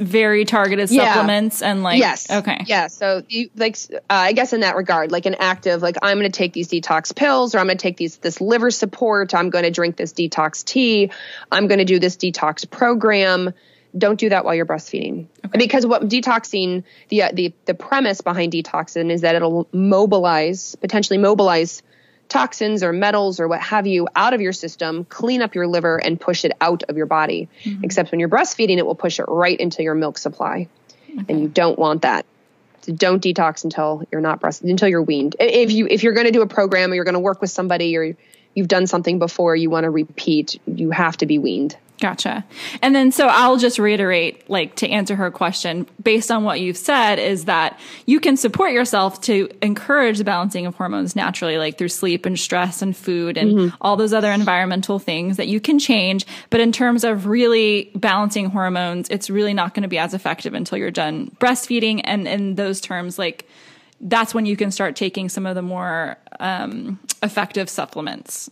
very targeted Yeah. supplements and like yes. okay. Yeah. So, you, like, uh, I guess in that regard, like an active, like I'm going to take these detox pills, or I'm going to take these this liver support. I'm going to drink this detox tea. I'm going to do this detox program. Don't do that while you're breastfeeding, because what detoxing the uh, the the premise behind detoxing is that it'll mobilize potentially mobilize toxins or metals or what have you out of your system, clean up your liver, and push it out of your body. Except when you're breastfeeding, it will push it right into your milk supply, and you don't want that. So don't detox until you're not breast until you're weaned. If you if you're going to do a program or you're going to work with somebody or you've done something before, you want to repeat, you have to be weaned. Gotcha. And then, so I'll just reiterate, like, to answer her question, based on what you've said, is that you can support yourself to encourage the balancing of hormones naturally, like through sleep and stress and food and all those other environmental things that you can change. But in terms of really balancing hormones, it's really not going to be as effective until you're done breastfeeding. And in those terms, like, that's when you can start taking some of the more um, effective supplements.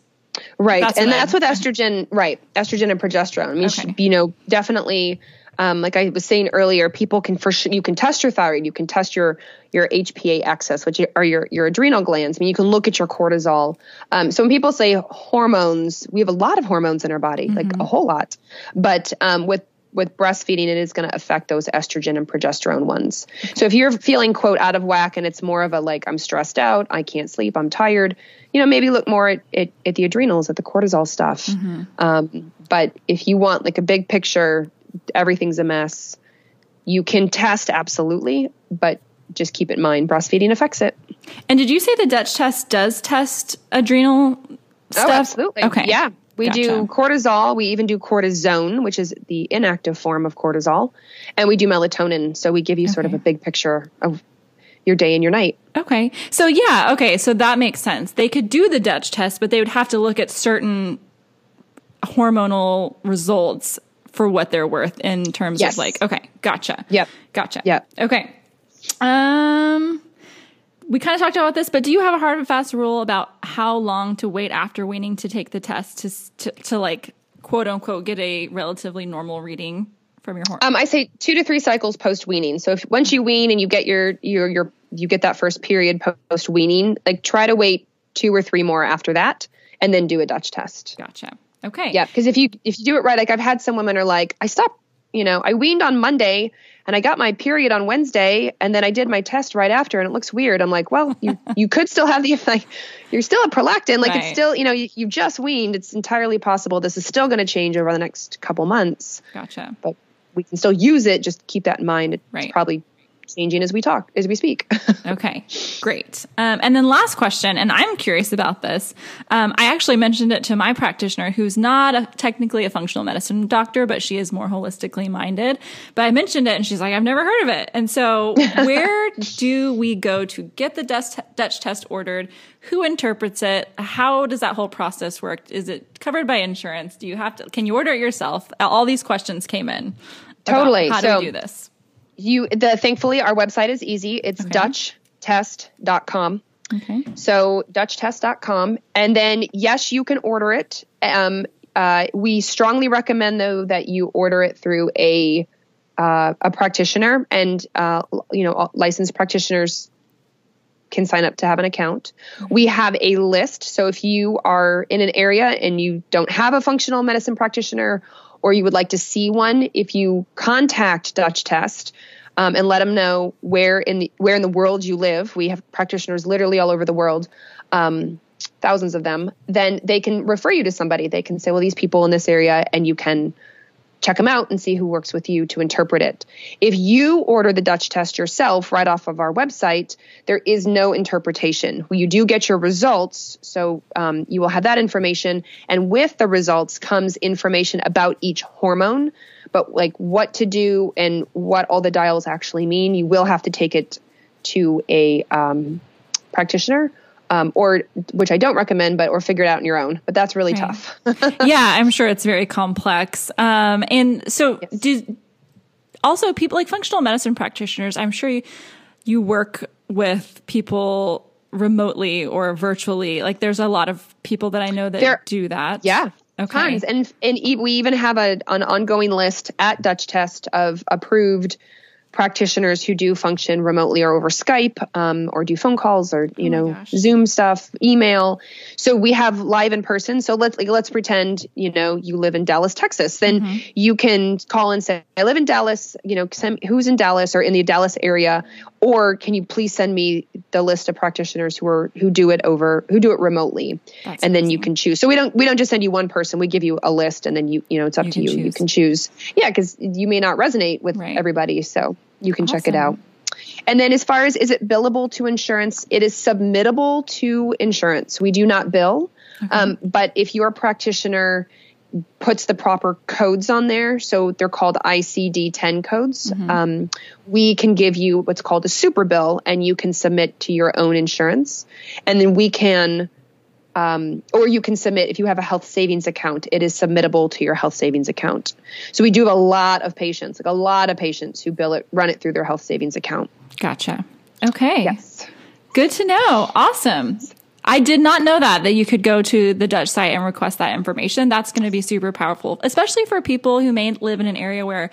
Right. That's and that's with estrogen, right. Estrogen and progesterone. I mean, sh- Okay. you know, definitely, um, like I was saying earlier, people can for sure, you can test your thyroid, you can test your, your HPA axis, which are your, your adrenal glands. I mean, you can look at your cortisol. Um, so when people say hormones, we have a lot of hormones in our body, like a whole lot. But um, with with breastfeeding, it is going to affect those estrogen and progesterone ones. So if you're feeling quote out of whack and it's more of a like I'm stressed out, I can't sleep, I'm tired, you know, maybe look more at, at, at the adrenals, at the cortisol stuff. Um, but if you want like a big picture, everything's a mess. You can test absolutely, but just keep in mind breastfeeding affects it. And did you say the Dutch test does test adrenal stuff? Oh, absolutely. Okay. Yeah. We do cortisol. We even do cortisone, which is the inactive form of cortisol. And we do melatonin. So we give you sort of a big picture of your day and your night. Okay. So yeah, okay, so that makes sense. They could do the Dutch test, but they would have to look at certain hormonal results for what they're worth in terms Yes. of like, okay, gotcha. Yep. Gotcha. Yep. Okay. Um we kind of talked about this, but do you have a hard and fast rule about how long to wait after weaning to take the test to to, to like quote unquote get a relatively normal reading from your hormone? Um, I say two to three cycles post weaning. So if once you wean and you get your your your you get that first period post weaning, like try to wait two or three more after that, and then do a Dutch test. gotcha. Okay. Yeah, because if you if you do it right, like I've had some women are like, I stopped, you know, I weaned on Monday and I got my period on Wednesday, and then I did my test right after, and it looks weird. I'm like, well, you you could still have the like, you're still a prolactin, like Right. it's still, you know, you, you just weaned. It's entirely possible this is still going to change over the next couple months, Gotcha. but we can still use it. Just keep that in mind. It's Right. probably changing as we talk, as we speak. Okay, great. Um, and then last question, and I'm curious about this. Um, I actually mentioned it to my practitioner, who's not a, technically a functional medicine doctor, but she is more holistically minded. But I mentioned it, and she's like, "I've never heard of it." And so, where do we go to get the Dutch, Dutch test ordered? Who interprets it? How does that whole process work? Is it covered by insurance? Do you have to? Can you order it yourself? All these questions came in. Totally. How So- do we do this? You the thankfully our website is easy. It's dutchtest.com. Okay. So dutchtest.com. And then, yes, you can order it. Um, uh, we strongly recommend, though, that you order it through a uh, a practitioner, and uh, you know, licensed practitioners can sign up to have an account. We have a list. So if you are in an area and you don't have a functional medicine practitioner or you would like to see one, if you contact Dutch Test um, and let them know where in the where in the world you live, we have practitioners literally all over the world. Um, thousands of them, then they can refer you to somebody. They can say, well, these people in this area, and you can check them out and see who works with you to interpret it. If you order the Dutch test yourself right off of our website, there is no interpretation. You do get your results, so um, you will have that information. And with the results comes information about each hormone, but like what to do and what all the dials actually mean. You will have to take it to a um, practitioner um, or which I don't recommend, but or figure it out on your own. But that's really right. tough. yeah, I'm sure it's very complex. Um, and so, yes. do also people like functional medicine practitioners. I'm sure you, you work with people remotely or virtually. Like, there's a lot of people that I know that there, do that. Yeah. Okay. Tons. And and we even have a an ongoing list at Dutch Test of approved practitioners who do function remotely or over Skype um, or do phone calls or you oh know gosh. Zoom stuff, email. So we have live in person. So let's like, let's pretend you know you live in Dallas, Texas. Then mm-hmm. you can call and say, "I live in Dallas. You know, send, who's in Dallas or in the Dallas area, or can you please send me the list of practitioners who are who do it over who do it remotely, That's and then you can choose. So we don't we don't just send you one person. We give you a list, and then you you know it's up you to you. Choose. You can choose. Yeah, because you may not resonate with right. everybody. So you can awesome. check it out. And then as far as is it billable to insurance, it is submittable to insurance. We do not bill. Okay. Um, but if your practitioner puts the proper codes on there, so they're called ICD 10 codes, mm-hmm. um, we can give you what's called a super bill and you can submit to your own insurance. And then we can um, or you can submit if you have a health savings account it is submittable to your health savings account. So we do have a lot of patients like a lot of patients who bill it run it through their health savings account. Gotcha. Okay. Yes. Good to know. Awesome. I did not know that that you could go to the Dutch site and request that information. That's going to be super powerful, especially for people who may live in an area where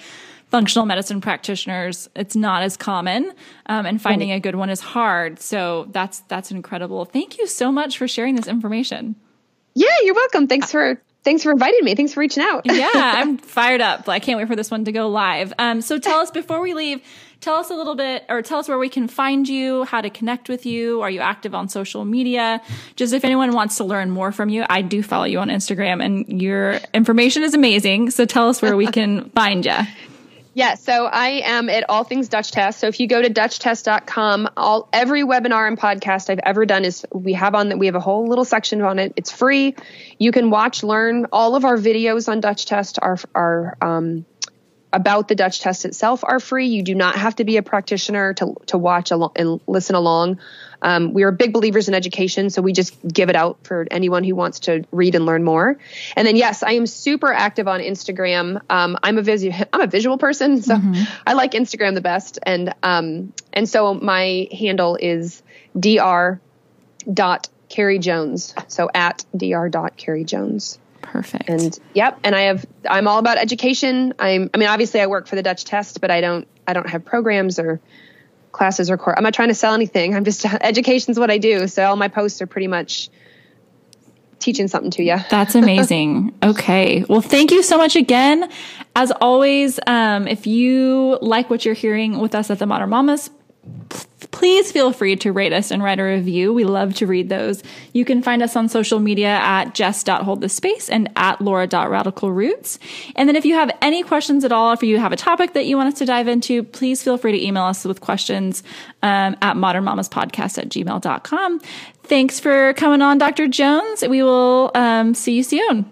functional medicine practitioners, it's not as common, um, and finding a good one is hard. So that's that's incredible. Thank you so much for sharing this information. Yeah, you're welcome. Thanks for thanks for inviting me. Thanks for reaching out. yeah, I'm fired up. I can't wait for this one to go live. Um, so tell us before we leave. Tell us a little bit, or tell us where we can find you, how to connect with you. Are you active on social media? Just if anyone wants to learn more from you, I do follow you on Instagram, and your information is amazing. So tell us where we can find you. Yeah, so I am at All Things Dutch Test. So if you go to DutchTest.com, all every webinar and podcast I've ever done is we have on that we have a whole little section on it. It's free. You can watch, learn. All of our videos on Dutch Test are are um, about the Dutch test itself are free. You do not have to be a practitioner to to watch along and listen along. Um, we are big believers in education, so we just give it out for anyone who wants to read and learn more. And then, yes, I am super active on Instagram. Um, I'm a visual I'm a visual person, so mm-hmm. I like Instagram the best. And um, and so my handle is dr dot Carrie Jones. So at dr dot Carrie Jones. Perfect. And yep, and I have I'm all about education. I'm I mean obviously I work for the Dutch test, but I don't I don't have programs or classes or course. I'm not trying to sell anything. I'm just education's what I do. So all my posts are pretty much teaching something to you. That's amazing. okay. Well, thank you so much again. As always, um, if you like what you're hearing with us at the Modern Mamas, please feel free to rate us and write a review. We love to read those. You can find us on social media at jess.holdthespace and at laura.radicalroots. And then if you have any questions at all, if you have a topic that you want us to dive into, please feel free to email us with questions um, at modernmamaspodcast at gmail.com. Thanks for coming on, Dr. Jones. We will um, see you soon.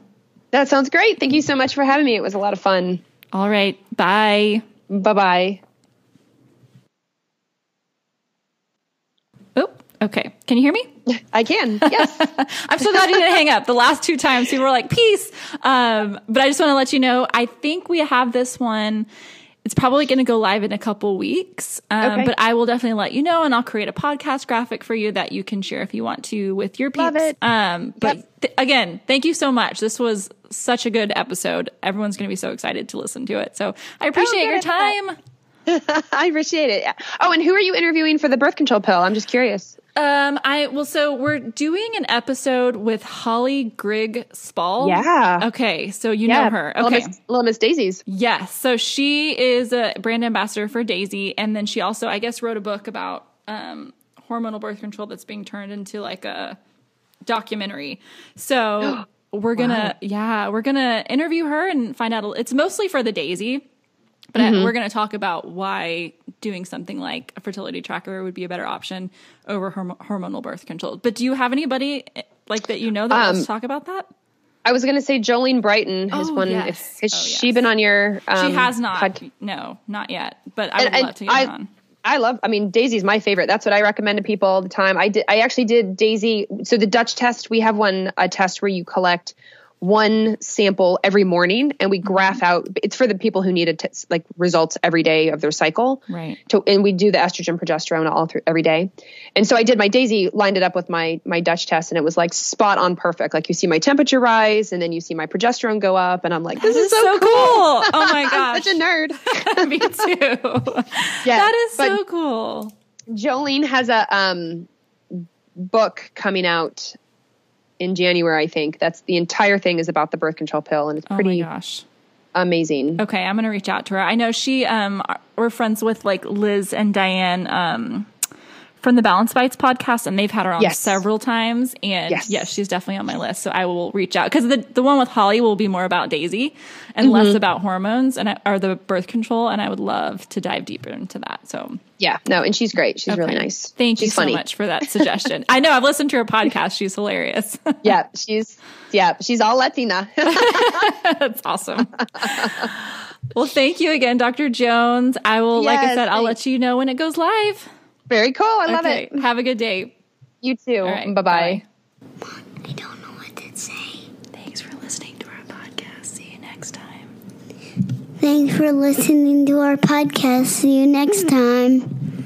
That sounds great. Thank you so much for having me. It was a lot of fun. All right. Bye. Bye bye. Okay. Can you hear me? I can. Yes. I'm so glad you didn't hang up. The last two times you were like, peace. Um, but I just want to let you know, I think we have this one. It's probably going to go live in a couple weeks. Um, okay. but I will definitely let you know and I'll create a podcast graphic for you that you can share if you want to with your peeps. Love it. Um, but yep. th- again, thank you so much. This was such a good episode. Everyone's going to be so excited to listen to it. So I appreciate good, your time. I appreciate it. Oh, and who are you interviewing for the birth control pill? I'm just curious. Um, I well, so we're doing an episode with Holly Grigg Spall. Yeah. Okay, so you know her. Little Okay. Miss, Little Miss Daisies. Yes. So she is a brand ambassador for Daysy, and then she also, I guess, wrote a book about um, hormonal birth control that's being turned into like a documentary. So we're gonna, yeah, we're gonna interview her and find out. a- It's mostly for the Daysy, but I- we're gonna talk about why doing something like a fertility tracker would be a better option over horm- hormonal birth control. But do you have anybody eh, like that you know that wants to talk about that? I was going to say Jolene Brighten has Oh, one. yes. If, has Oh, she yes. been on your? Um, She has not. pod- no, not yet. But I would And- love to get I, on. I love. I mean, Daysy's my favorite. That's what I recommend to people all the time. I did. I actually did Daysy. So the Dutch test. We have one a test where you collect one sample every morning, and we graph out. It's for the people who need a t- like results every day of their cycle. Right. To, and we do the estrogen progesterone all through every day. And so I did my Daysy, lined it up with my my Dutch test, and it was like spot on perfect. Like you see my temperature rise, and then you see my progesterone go up, and I'm like, this This is so, cool. Oh my gosh. such a nerd. Me too. Yeah, that is but- so cool. Jolene has a um, book coming out in January, I think. That's the entire thing is about the birth control pill, and it's Oh pretty my gosh. amazing. Okay, I'm gonna reach out to her. I know she um we're friends with like Liz and Diane um from the Balanced Bites podcast, and they've had her on Yes. several times. And Yes. yes, she's definitely on my list. So I will reach out because the the one with Holly will be more about Daysy and Mm-hmm. less about hormones and I- or the birth control. And I would love to dive deeper into that. So Yeah, no, and she's great. She's really nice. Thank you she's so funny. much for that suggestion. I know I've listened to her podcast. She's hilarious. Yeah, she's yeah, she's all Latina. That's awesome. well, thank you again, Dr. Jones. I will, like I Yes, said, I'll thanks. let you know when it goes live. Very cool. I love it. Have a good day. You too. All right, bye bye. I don't know what to say. Thanks for listening to our podcast. See you next time. Thanks for listening to our podcast. See you next hmm. time.